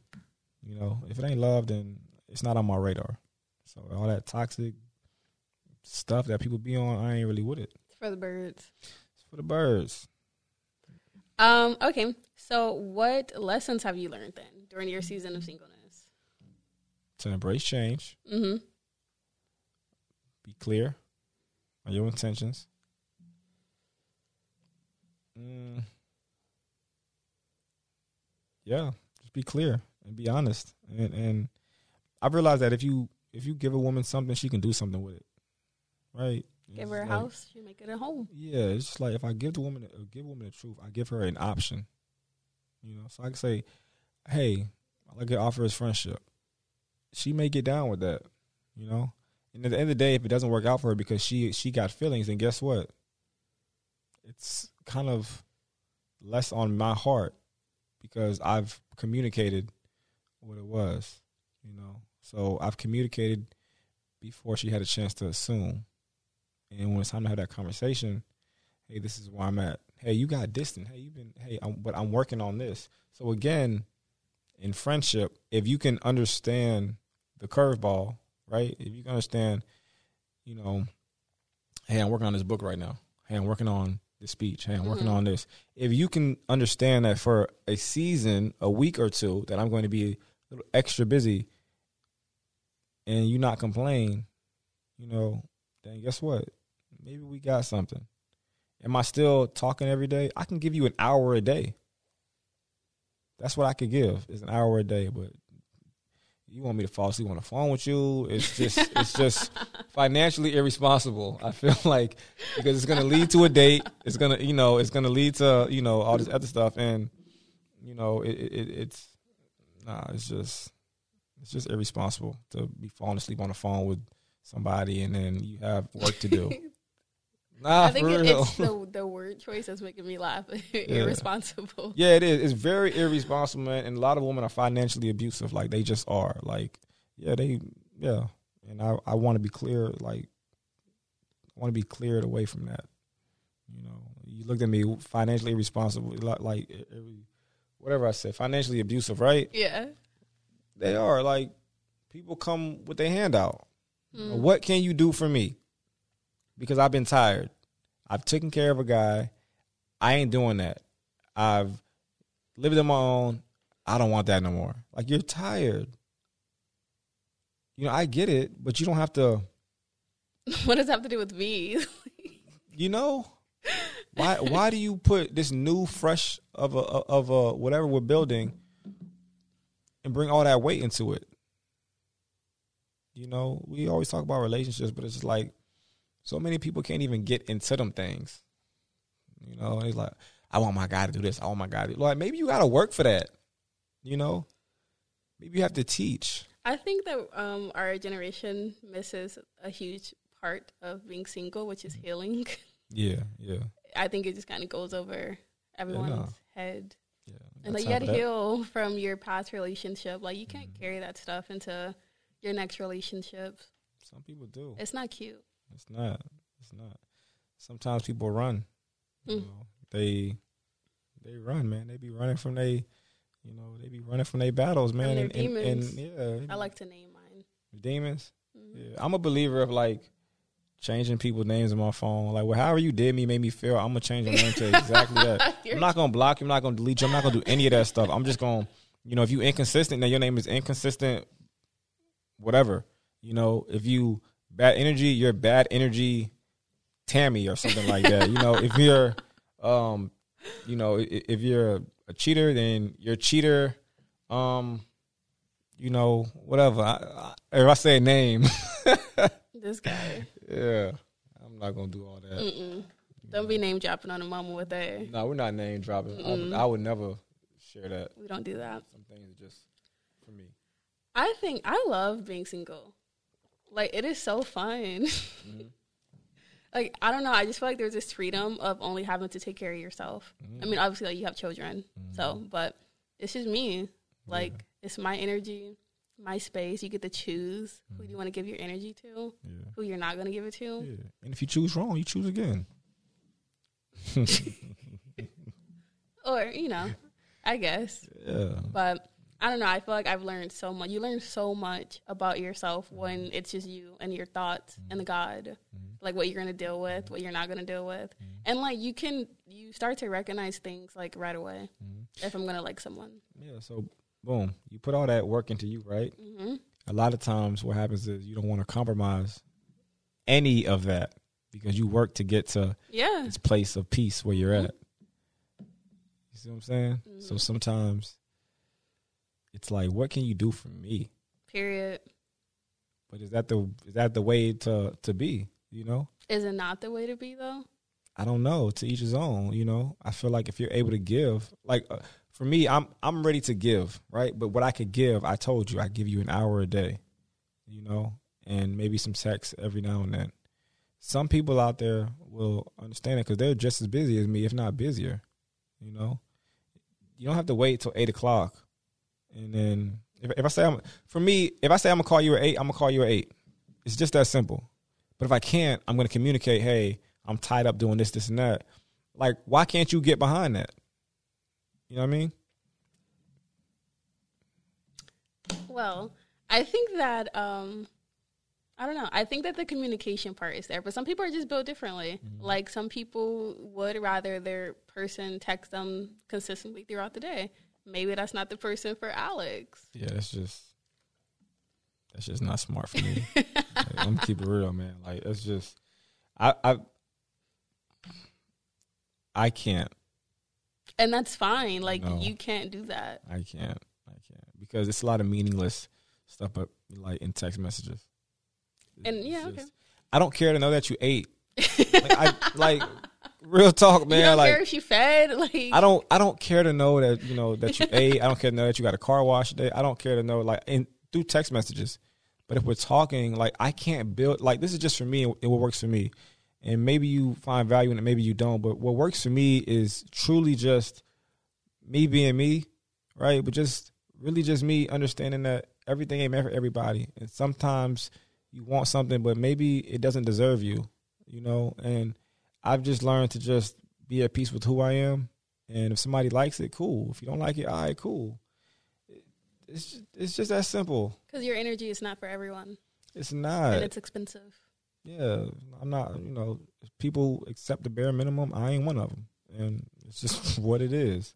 You know, if it ain't love, then it's not on my radar. So all that toxic stuff that people be on, I ain't really with it. It's for the birds. It's for the birds. Um, okay. So what lessons have you learned then during your season of singleness? To embrace change, Mm-hmm. be clear on your intentions. Mm. Yeah, just be clear and be honest. And and I've realized that if you if you give a woman something, she can do something with it. Right? Give her a like- house, you make it a home. Yeah, it's just like if I give the woman uh, give a woman the truth, I give her an option. You know, so I can say, "Hey, I like to offer us friendship." She may get down with that, you know. And at the end of the day, if it doesn't work out for her because she she got feelings, then guess what? It's kind of less on my heart because I've communicated what it was, you know. So I've communicated before she had a chance to assume. And when it's time to have that conversation, hey, this is where I'm at. Hey, you got distant. Hey, you've been. Hey, I'm, but I'm working on this. So again, in friendship, if you can understand the curveball, right? If you can understand, you know, hey, I'm working on this book right now. Hey, I'm working on this speech. Hey, I'm working mm-hmm. on this. If you can understand that for a season, a week or two, that I'm going to be a little extra busy, and you not complain, you know, then guess what? Maybe we got something. Am I still talking every day? I can give you an hour a day. That's what I could give is an hour a day, but you want me to fall asleep on the phone with you? It's just it's just financially irresponsible. I feel like because it's going to lead to a date. It's gonna you know it's going to lead to you know all this other stuff, and you know it, it it's nah. It's just it's just irresponsible to be falling asleep on the phone with somebody, and then you have work to do. Nah, I think it, it's the the word choice that's making me laugh. Irresponsible. Yeah, it is. It's very irresponsible, man. And a lot of women are financially abusive. Like they just are. Like, yeah, they, yeah. And I, I want to be clear. Like, I want to be cleared away from that. You know, you looked at me financially irresponsible, like, like every, whatever I said, financially abusive, right? Yeah. They are. Like, people come with their hand out. Know, What can you do for me? Because I've been tired. I've taken care of a guy. I ain't doing that. I've lived on my own. I don't want that no more. Like you're tired. You know, I get it, but you don't have to. What does that have to do with me? You know, why? Why do you put this new, fresh of a of a whatever we're building, and bring all that weight into it? You know, we always talk about relationships, but it's just like so many people can't even get into them things. You know, it's like I want my guy to do this. I want my guy to do like maybe you got to work for that. You know, maybe you have to teach. I think that um, our generation misses a huge part of being single, which is healing. Yeah, yeah, I think it just kind of goes over everyone's head. yeah. And like you got to heal from your past relationship. Like you can't carry that stuff into your next relationship. Some people do. It's not cute. It's not. It's not. Sometimes people run. You Mm. know, they they run, man. They be running from they, you know, they be running from their battles, man. their and, and, and yeah, I like to name mine. demons. Mhm. Yeah, I'm a believer of like changing people's names in my phone. Like, well, however you did me, made me feel. I'm gonna change your name to exactly that. I'm not gonna block you. I'm not gonna delete you. I'm not gonna do any of that stuff. I'm just gonna, you know, if you inconsistent, then your name is inconsistent. Whatever, you know, if you bad energy, you're bad energy, Tammy or something like that. You know, if you're, um, you know, if you're a cheater, then you're a cheater. Um, you know, whatever. I, I, if I say a name, This guy. yeah, I'm not gonna do all that. Mm-mm. Don't be name dropping on a mama with that. No, we're not name dropping. I, would, I would never share that. We don't do that. Some things just for me. I think I love being single. Like it is so fun. Mm-hmm. like I don't know. I just feel like there's this freedom of only having to take care of yourself. I mm-hmm. mean, obviously, like you have children, so mm-hmm. but it's just me. Like it's my energy, my space. You get to choose who you want to give your energy to, Yeah. who you're not going to give it to. Yeah. And if you choose wrong, you choose again. or you know, I guess. Yeah. But I don't know. I feel like I've learned so much. You learn so much about yourself mm-hmm. when it's just you and your thoughts and the mm-hmm. God, mm-hmm. like what you're gonna deal with, what you're not gonna deal with, and like you can you start to recognize things like right away. If I'm gonna like someone, Yeah. So boom, you put all that work into you, right? A lot of times, what happens is you don't want to compromise any of that because you work to get to yeah, this place of peace where you're at. You see what I'm saying? So sometimes it's like, what can you do for me? period. But is that the is that the way to to be? You know, Is it not the way to be though? I don't know. To each his own. You know, I feel like if you're able to give, like uh, for me, I'm I'm ready to give, right? But what I could give, I told you, I give you an hour a day. You know, and maybe some sex every now and then. Some people out there will understand it because they're just as busy as me, if not busier. You know, you don't have to wait till eight o'clock, and then if, if I say I'm for me, if I say I'm gonna call you at eight, I'm gonna call you at eight. It's just that simple. But if I can't, I'm gonna communicate. Hey, I'm tied up doing this, this, and that. Like, why can't you get behind that? You know what I mean? Well, I think that um, I don't know. I think that the communication part is there, but some people are just built differently. Mm-hmm. Like some people would rather their person text them consistently throughout the day. Maybe that's not the person for Alex. Yeah, that's just that's just not smart for me. like, I'm gonna keep it real, man. Like it's just I I I can't. And that's fine. Like No. you can't do that. I can't. I can't because it's a lot of meaningless stuff, but like in text messages. And It's yeah, just- okay. I don't care to know that you ate. like, I, like real talk, man. you don't like care if she fed. Like I don't I don't care to know that you know that you ate. I don't care to know that you got a car wash today. I don't care to know like in through text messages. But if we're talking, like I can't build like this is just for me and what works for me. And maybe you find value in it, maybe you don't. But what works for me is truly just me being me, right? But just really just me understanding that everything ain't meant for everybody. And sometimes you want something, but maybe it doesn't deserve you, you know? And I've just learned to just be at peace with who I am. And if somebody likes it, cool. If you don't like it, all right, cool. It's just, it's just that simple. because your energy is not for everyone, It's not. and it's expensive. yeah, I'm not. You know, if people accept the bare minimum. I ain't one of them, and it's just what it is.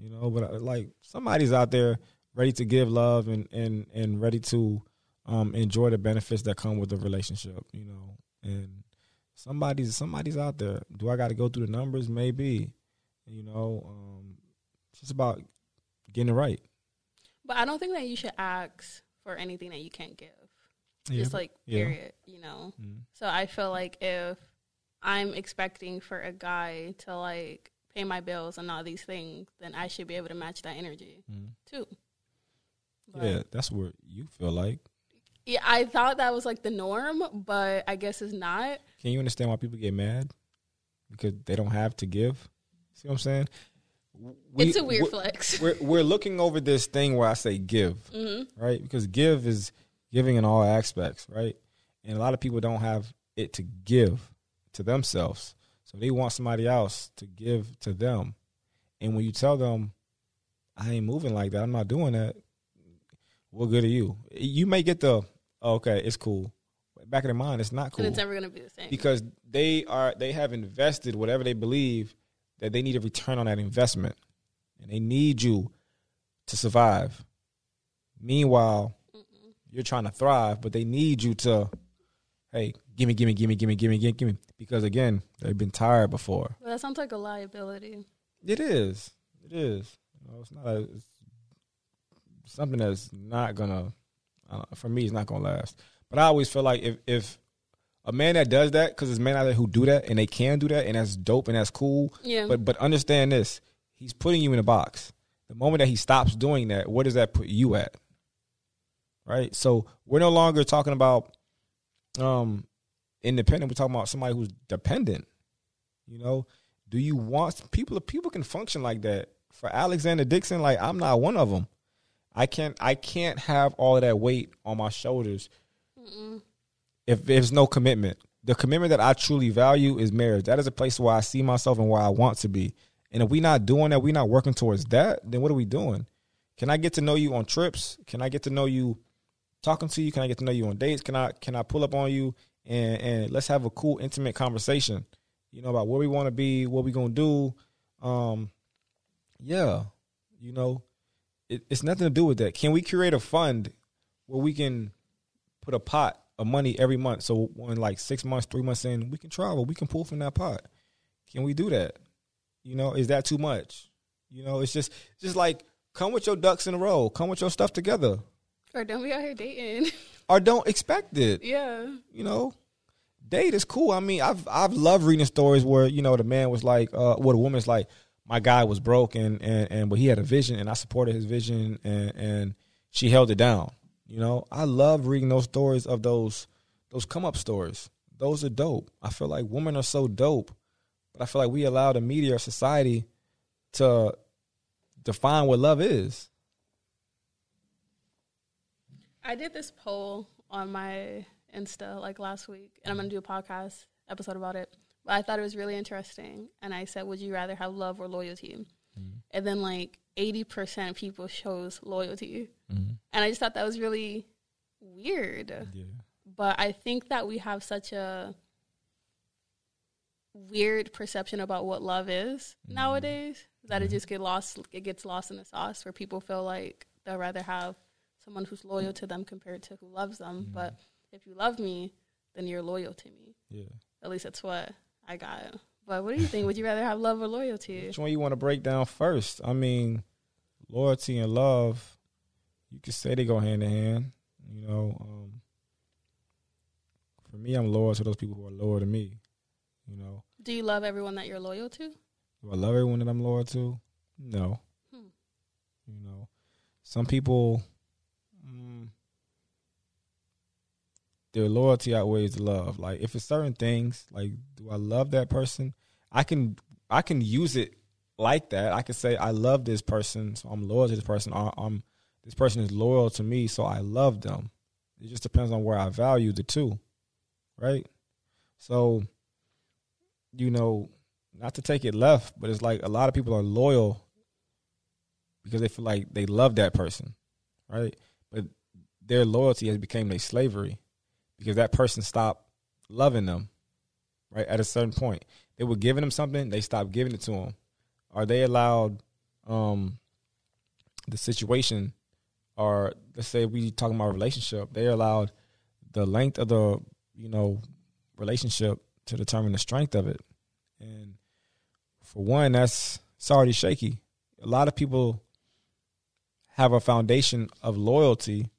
You know, but uh, like somebody's out there ready to give love and and and ready to um enjoy the benefits that come with the relationship. You know, and somebody's somebody's out there. Do I got to go through the numbers? Maybe. You know, um, it's just about getting it right. But I don't think that you should ask for anything that you can't give. Yeah, Just like yeah. period, you know. Mhm. So I feel like if I'm expecting for a guy to like pay my bills and all these things, then I should be able to match that energy Mhm. too. But- Yeah, that's what you feel like. Yeah. I thought that was like the norm, but I guess it's not. Can you understand why people get mad? Because they don't have to give. See what I'm saying? We- it's a weird we're- flex. We're we're looking over this thing where I say give, hmm right? Because give is giving in all aspects, right? And a lot of people don't have it to give to themselves, so they want somebody else to give to them. And when you tell them, "I ain't moving like that. I'm not doing that," what good are you? You may get the Oh, okay, it's cool. Back in their mind, it's not cool And it's never gonna be the same. because they are they have invested whatever they believe that they need a return on that investment. And they need you to survive. Meanwhile you're trying to thrive but they need you to hey gimme gimme gimme gimme gimme gimme gimme. Because again they've been tired before. But that sounds like a liability. it is. It is. You know, it's not a, it's something that's not gonna uh, for me it's not gonna last. But i always feel like if if a man that does that because there's men out there who do that and they can do that and that's dope and that's cool. Yeah. but but understand this he's putting you in a box. The moment that he stops doing that where does that put you at? Right? So we're no longer talking about um independent. We're talking about somebody who's dependent you know? Do you want people people can function like that. For alexander dixon like i'm not one of them i can't i can't have all of that weight on my shoulders if there's no commitment. The commitment that i truly value is marriage. That is a place where i see myself and where i want to be. And if we're not doing that we're not working towards that then what are we doing? Can i get to know you on trips? Can i get to know you talking to you? Can i get to know you on dates? Can i can i pull up on you and and let's have a cool intimate conversation you know about where we want to be what we gonna do. Um yeah you know it, it's nothing to do with that. Can we create a fund where we can put a pot of money every month? So when like six months three months in we can travel we can pull from that pot. Can we do that? You know is that too much? You know it's just just like come with your ducks in a row. Come with your stuff together. Or don't be out here dating. or don't expect it. Yeah. you know, date is cool. I mean, I've I've loved reading stories where you know the man was like, uh, what a woman's like, my guy was broke and and and but he had a vision and I supported his vision and and she held it down. You know, I love reading those stories of those those come up stories. Those are dope. I feel like women are so dope, but I feel like we allow the media or society to define what love is. I did this poll on my Insta like last week, and I'm gonna do a podcast episode about it. I thought it was really interesting, and I said, "Would you rather have love or loyalty?" And then like 80% of people chose loyalty, and I just thought that was really weird. Yeah. but I think that we have such a weird perception about what love is Mhm. nowadays that it Mhm. just get lost it gets lost in the sauce where people feel like they'll rather have someone who's loyal to them compared to who loves them. Mhm. But if you love me, then you're loyal to me. Yeah. At least that's what I got. It. But what do you think? Would you rather have love or loyalty? Which one you want to break down first? I mean, loyalty and love, you could say they go hand in hand. You know, um, for me, I'm loyal to those people who are loyal to me. You know, Do you love everyone that you're loyal to? do I love everyone that I'm loyal to? No. Hmm. You know, some people, mm, their loyalty outweighs love. Like if it's certain things, like do I love that person? I can I can use it like that. I can say I love this person, so I'm loyal to this person. Or I'm this person is loyal to me, so I love them. It just depends on where I value the two, right? So, you know, not to take it left, but it's like a lot of people are loyal because they feel like they love that person, right? But their loyalty has become their slavery because that person stopped loving them, right? At a certain point, they were giving them something, they stopped giving it to them. Are they allowed um, the situation, or let's say we talking about a relationship, they allowed the length of the you know relationship to determine the strength of it, and for one, that's it's already shaky. A lot of people have a foundation of loyalty,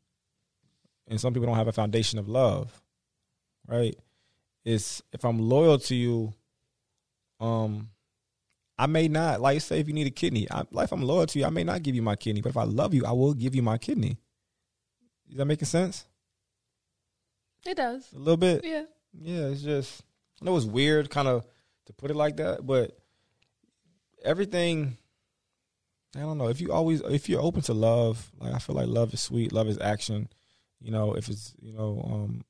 and some people don't have a foundation of love. Right? It's if I'm loyal to you, um, I may not like say if you need a kidney. I, like if I'm loyal to you, I may not give you my kidney, but if I love you, I will give you my kidney. Is that making sense? It does. A little bit. Yeah. Yeah, it's just I know it's weird kind of to put it like that, but everything I don't know. If you always if you're open to love, like I feel like love is sweet, love is action. You know, if it's you know, um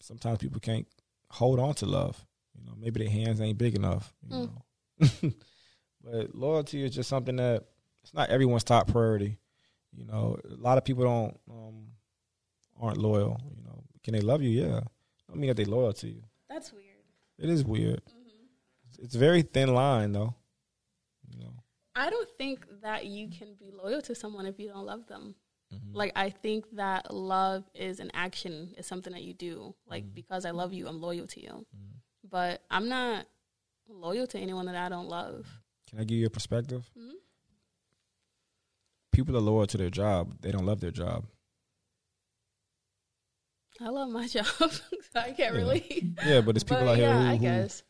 sometimes people can't hold on to love. You know, maybe their hands ain't big enough, you Mm. know. but loyalty is just something that it's not everyone's top priority. You know, a lot of people don't um aren't loyal, you know. Can they love you? Yeah. I mean that they loyal to you. That's weird. It is weird. It's a very thin line, though. You know, I don't think that you can be loyal to someone if you don't love them. Mm-hmm. Like I think that love is an action, is something that you do. Like Mhm. because I love you, I'm loyal to you. Mhm. But I'm not loyal to anyone that I don't love. can I give you a perspective? Mhm. People are loyal to their job. They don't love their job. I love my job, so I can't Yeah. relate. Yeah, but it's people But out here yeah, who, I who, guess.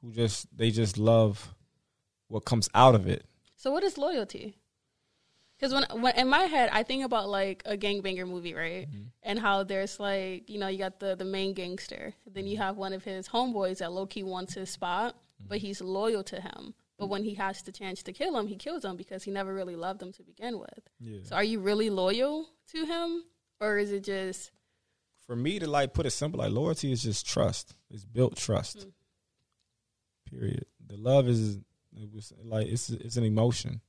who just they just love what comes out of it. So what is loyalty? Because when, when in my head, I think about like a gangbanger movie, right? Mm-hmm. And how there's like you know you got the the main gangster, then you mm-hmm. have one of his homeboys that low key wants his spot, but mm-hmm. he's loyal to him. But when he has the chance to kill him, he kills him because he never really loved him to begin with. Yeah. So are you really loyal to him, or is it just For me to like put it simple, like loyalty is just trust. It's built trust. Mm. Period. The love is it was like it's it's an emotion.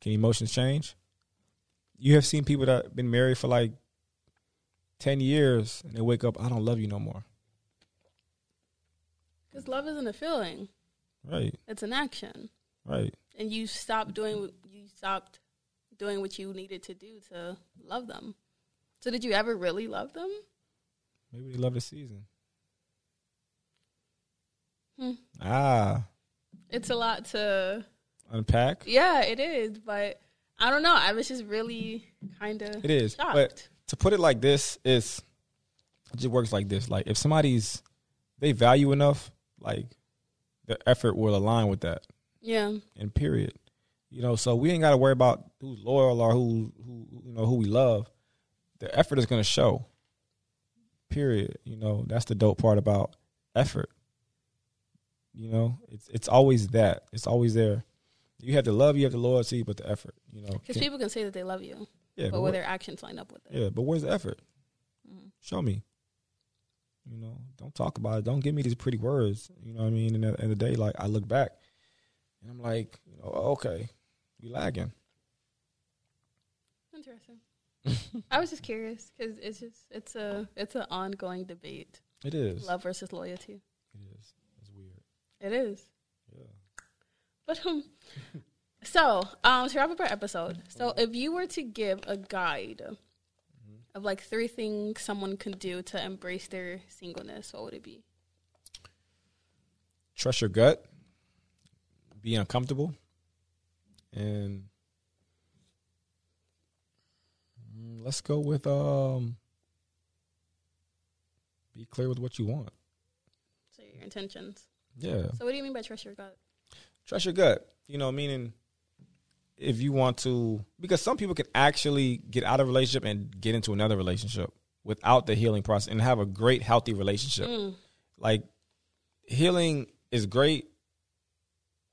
Can emotions change? You have seen people that been married for like ten years and they wake up, I don't love you no more. because love isn't a feeling; Right, it's an action, right. and you stopped doing what you stopped doing what you needed to do to love them. So did you ever really love them? Maybe they love the season. Hmm. Ah, It's a lot to unpack. Yeah, it is, but I don't know. I was just really kind of It is, shocked. but to put it like this is it just works like this. Like if somebody's they value enough, like the effort will align with that. yeah, And period. You know, so we ain't got to worry about who's loyal or who who you know who we love. The effort is going to show. Period. You know, that's the dope part about effort. You know, it's it's always that. It's always there. You have the love, you have the loyalty, but the effort. You know, because people can say that they love you, yeah, but but will their actions line up with it? yeah, but where's the effort? Mhm. Show me. You know, don't talk about it. Don't give me these pretty words. You know what I mean? And at the end of the day, like I look back and I'm like, you know, okay, we lagging. Interesting. I was just curious because it's just it's a it's an ongoing debate. It is. Love versus loyalty. It is. It's weird. It is. But um, so um, to wrap up our episode, so if you were to give a guide of like three things someone can do to embrace their singleness, what would it be? Trust your gut. Be uncomfortable. And mm, let's go with um be clear with what you want. So your intentions. Yeah. So what do you mean by trust your gut? Trust your gut. You know, meaning if you want to, because some people can actually get out of a relationship and get into another relationship without the healing process and have a great, healthy relationship. Mm. Like healing is great.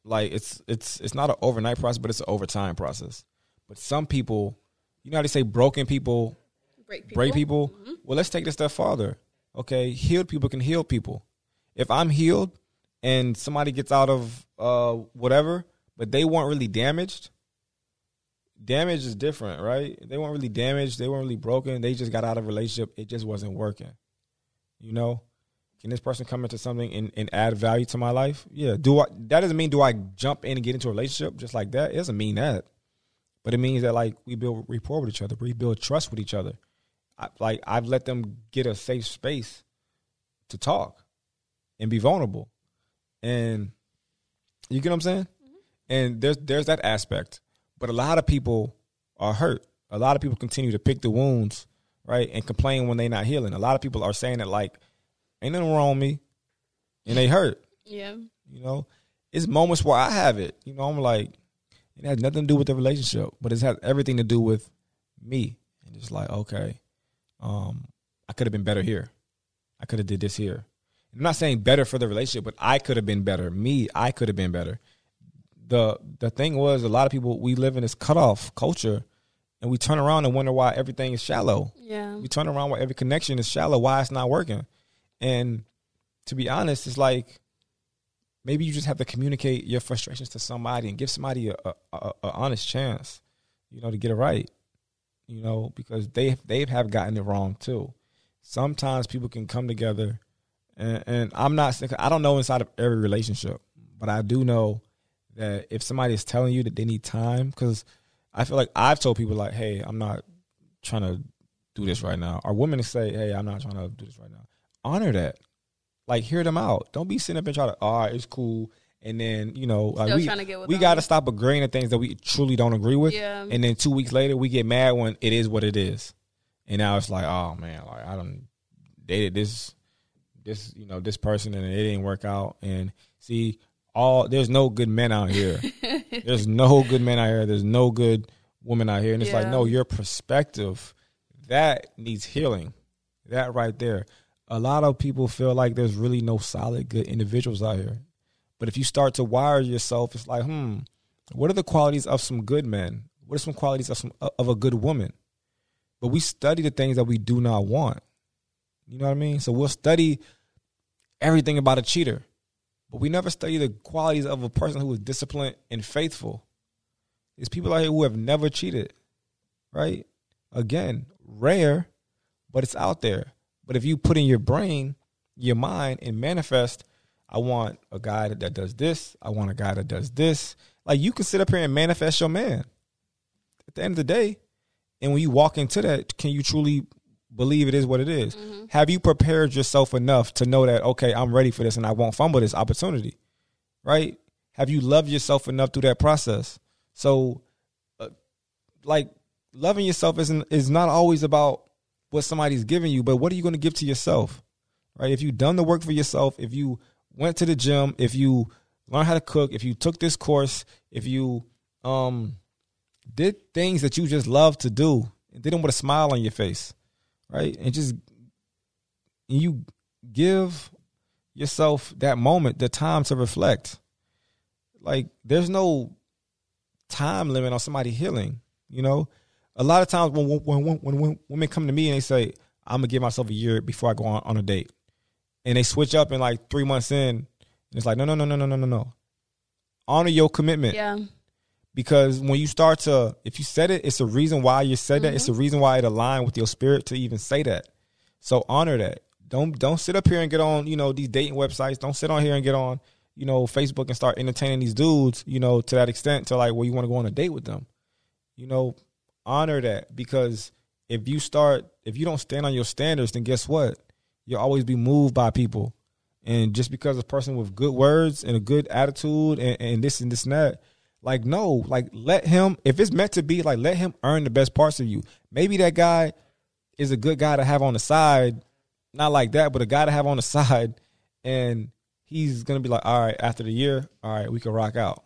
Like it's it's it's not an overnight process, but it's an overtime process. But some people, you know how they say broken people Break people. break people. Well, let's take a step farther. Okay, healed people can heal people. If I'm healed and somebody gets out of uh whatever, but they weren't really damaged, damage is different, right? They weren't really damaged. They weren't really broken. They just got out of relationship. It just wasn't working. You know, can this person come into something and, and add value to my life? Yeah. Do I? That doesn't mean do I jump in and get into a relationship just like that. It doesn't mean that. But it means that like we build rapport with each other, we build trust with each other. I, like I've let them get a safe space to talk and be vulnerable, and you get what I'm saying. And there's there's that aspect, but a lot of people are hurt. A lot of people continue to pick the wounds, right, and complain when they're not healing. A lot of people are saying that like, ain't nothing wrong with me, and they hurt. Yeah. You know, it's moments where I have it. You know, I'm like, it has nothing to do with the relationship, but it has everything to do with me. And it's like, okay, um, I could have been better here. I could have did this here. I'm not saying better for the relationship, but I could have been better. Me, I could have been better. The the thing was, a lot of people we live in this cutoff culture, and we turn around and wonder why everything is shallow. Yeah. We turn around why every connection is shallow, why it's not working. And to be honest, it's like maybe you just have to communicate your frustrations to somebody and give somebody a, a, a, a honest chance, you know, to get it right. You know, because they they have gotten it wrong too. Sometimes people can come together, and, and I'm not. I don't know inside of every relationship, but I do know that if somebody is telling you that they need time, because I feel like I've told people like, "Hey, I'm not trying to do this right now," or women say, "Hey, I'm not trying to do this right now." Honor that, like hear them out. Don't be sitting up and try to, "All right, it's cool," and then you know, like, we we got to stop agreeing to things that we truly don't agree with, Yeah. and then two weeks later we get mad when it is what it is, and now it's like, oh man, like I don't dated this this you know this person and it didn't work out, and see all there's no good men out here. there's no good men out here. There's no good women out here, and it's like no, your perspective that needs healing. That right there. A lot of people feel like there's really no solid good individuals out here. But if you start to wire yourself, it's like, hmm, what are the qualities of some good men? What are some qualities of some of a good woman? But we study the things that we do not want. You know what I mean? So we'll study everything about a cheater, but we never study the qualities of a person who is disciplined and faithful. There's people out here who have never cheated, right? Again, rare, but it's out there. But if you put in your brain, your mind, and manifest, I want a guy that, does this. I want a guy that does this. Like you can sit up here and manifest your man. At the end of the day, and when you walk into that, can you truly believe it is what it is? Have you prepared yourself enough to know that okay, I'm ready for this and I won't fumble this opportunity? Right? Have you loved yourself enough through that process? So, uh, like loving yourself isn't is not always about what somebody's giving you, but what are you going to give to yourself? Right? If you've done the work for yourself, if you went to the gym, if you learned how to cook, if you took this course, if you um did things that you just love to do and did them with a smile on your face, right? And just you give yourself that moment, the time to reflect. Like there's no time limit on somebody healing. You know, a lot of times when when when, when women come to me and they say, "I'm gonna give myself a year before I go on, on a date," and they switch up and like three months in, and it's like, no, no, no, no, no, no, no." Honor your commitment. Yeah because when you start to, if you said it, it's a reason why you said that. It's mm-hmm. a reason why it aligned with your spirit to even say that. So honor that. Don't don't sit up here and get on you know these dating websites. Don't sit on here and get on you know Facebook and start entertaining these dudes. You know to that extent to like where you want to go on a date with them. You know, honor that because if you start if you don't stand on your standards, then guess what? You'll always be moved by people. And just because a person with good words and a good attitude and, and this and this and that, like no, like let him if it's meant to be, like let him earn the best parts of you. Maybe that guy is a good guy to have on the side, not like that, but a guy to have on the side, and he's gonna be like, all right, after the year, all right, we can rock out.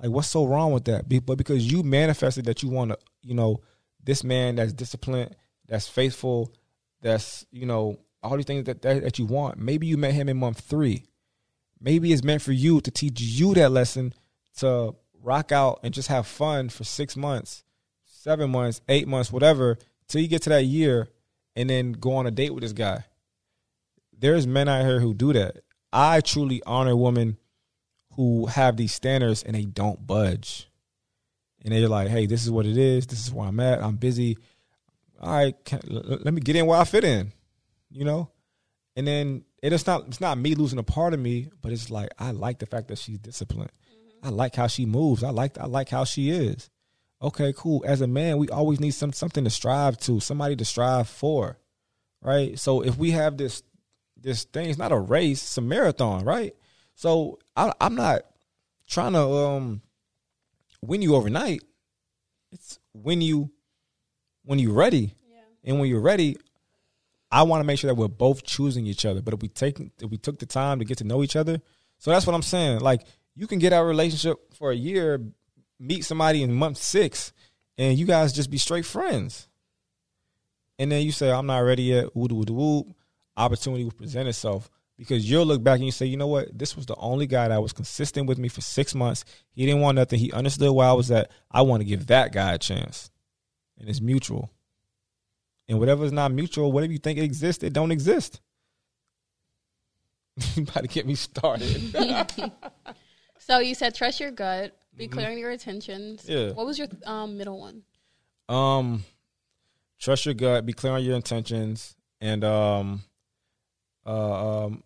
Like, what's so wrong with that? But because you manifested that you want to, you know, this man that's disciplined, that's faithful, that's you know all these things that, that that you want. Maybe you met him in month three. Maybe it's meant for you to teach you that lesson to rock out and just have fun for six months, seven months, eight months, whatever, till you get to that year, and then go on a date with this guy. There's men out here who do that. I truly honor women who have these standards and they don't budge. And they're like, hey, this is what it is. This is where I'm at. I'm busy. All right, can, let me get in where I fit in, you know? And then it is not it's not me losing a part of me, but it's like I like the fact that she's disciplined. I like how she moves. I like I like how she is. Okay, cool. As a man, we always need some something to strive to, somebody to strive for. Right? So if we have this this thing, it's not a race, it's a marathon, right? So I I'm not trying to um win you overnight. It's when you when you're ready. And when you're ready, I want to make sure that we're both choosing each other. But if we take if we took the time to get to know each other, so that's what I'm saying. Like you can get out relationship for a year, meet somebody in month six, and you guys just be straight friends. And then you say, I'm not ready yet, woo woo woo. Opportunity will present itself. Because you'll look back and you say, you know what? This was the only guy that was consistent with me for six months. He didn't want nothing. He understood where I was at. I want to give that guy a chance. And it's mutual. And whatever is not mutual, whatever you think it exists, it don't exist. you about to get me started. So you said trust your gut, be clear on your intentions. Mm-hmm. Yeah. What was your um, middle one? um, trust your gut, be clear on your intentions, and um, uh, um,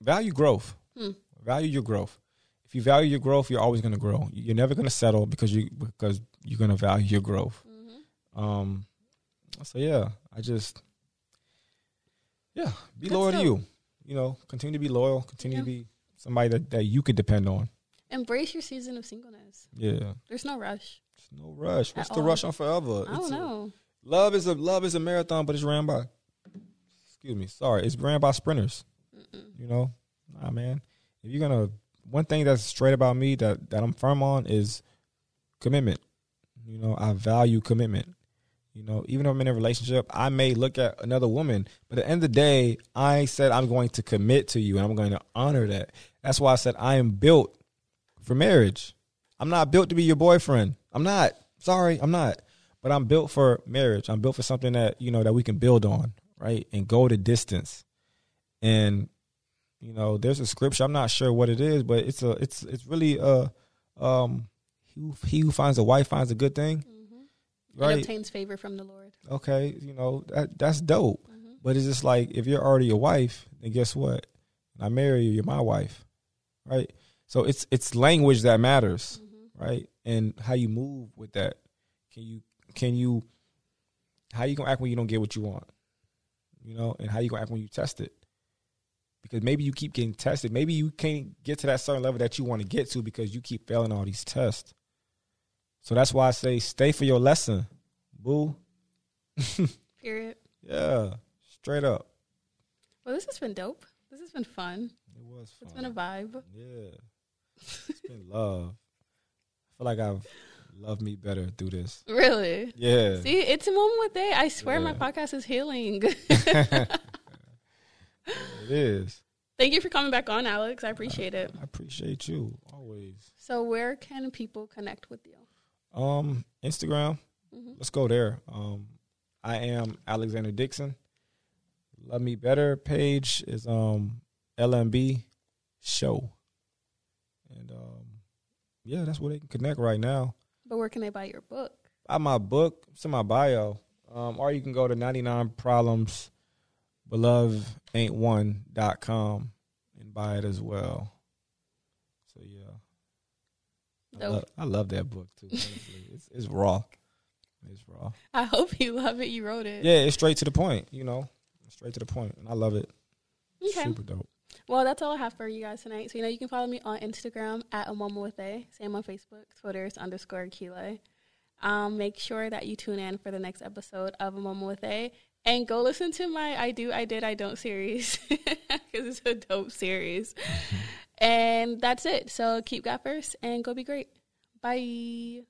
value growth. Hmm. Value your growth. If you value your growth, you're always going to grow. You're never going to settle because you because you're going to value your growth. Mm-hmm. Um, so yeah, I just yeah, be loyal to you. You know, continue to be loyal. Continue Yeah. to be somebody that, that you could depend on. Embrace your season of singleness. Yeah, There's no rush. There's no rush. What's At the all. rush on forever? I It's don't a- know. love is a love is a marathon, but it's ran by. Excuse me, sorry, it's ran by sprinters. You know, nah, man. If you're gonna, one thing that's straight about me that that I'm firm on is commitment. You know, I value commitment. You know, even if I'm in a relationship, I may look at another woman, but at the end of the day, I said I'm going to commit to you and I'm going to honor that. That's why I said I am built for marriage. I'm not built to be your boyfriend. I'm not. Sorry, I'm not. But I'm built for marriage. I'm built for something that, you know, that we can build on, right? And go the distance. And you know, there's a scripture, I'm not sure what it is, but it's a it's it's really uh um he who, finds a wife finds a good thing. It Right? obtains favor from the Lord. okay, you know that that's dope. Mm-hmm. But it's just like if you're already a wife, then guess what? When I marry you, you're my wife, right? So it's it's language that matters, Mm-hmm. right? And how you move with that. Can you can you how you gonna act when you don't get what you want, you know? And how you gonna act when you test it? Because maybe you keep getting tested. Maybe you can't get to that certain level that you want to get to because you keep failing all these tests. So that's why I say stay for your lesson, boo. Period. Yeah, straight up. Well, this has been dope. This has been fun. It was fun. It's been a vibe. yeah, it's been love. I feel like I've loved me better through this. Really. Yeah, See, it's a moment with day. I swear my podcast is healing. it is. Thank you for coming back on, Alex. I appreciate it. I appreciate you always. So, where can people connect with you? Um, Instagram. Mhm. Let's go there. Um, I am Alexander Dixon. Love Me Better page is um LMB show. And um yeah, that's where they can connect right now. But where can they buy your book? Buy my book. It's in my bio. Um, or you can go to 99 problems beloved ain't one dot com and buy it as well. So yeah. I love, I love that book too. it's, it's raw. It's raw. I hope you love it. You wrote it. Yeah, it's straight to the point. You know, straight to the point, and I love it. Okay. Super dope. Well, that's all I have for you guys tonight. So, you know, you can follow me on Instagram at a moment with a. Same on Facebook. Twitter is underscore Akeele. Um, make sure that you tune in for the next episode of a moment with a. And go listen to my I Do, I Did, I Don't series because it's a dope series. and that's it. So keep God first and go be great. Bye.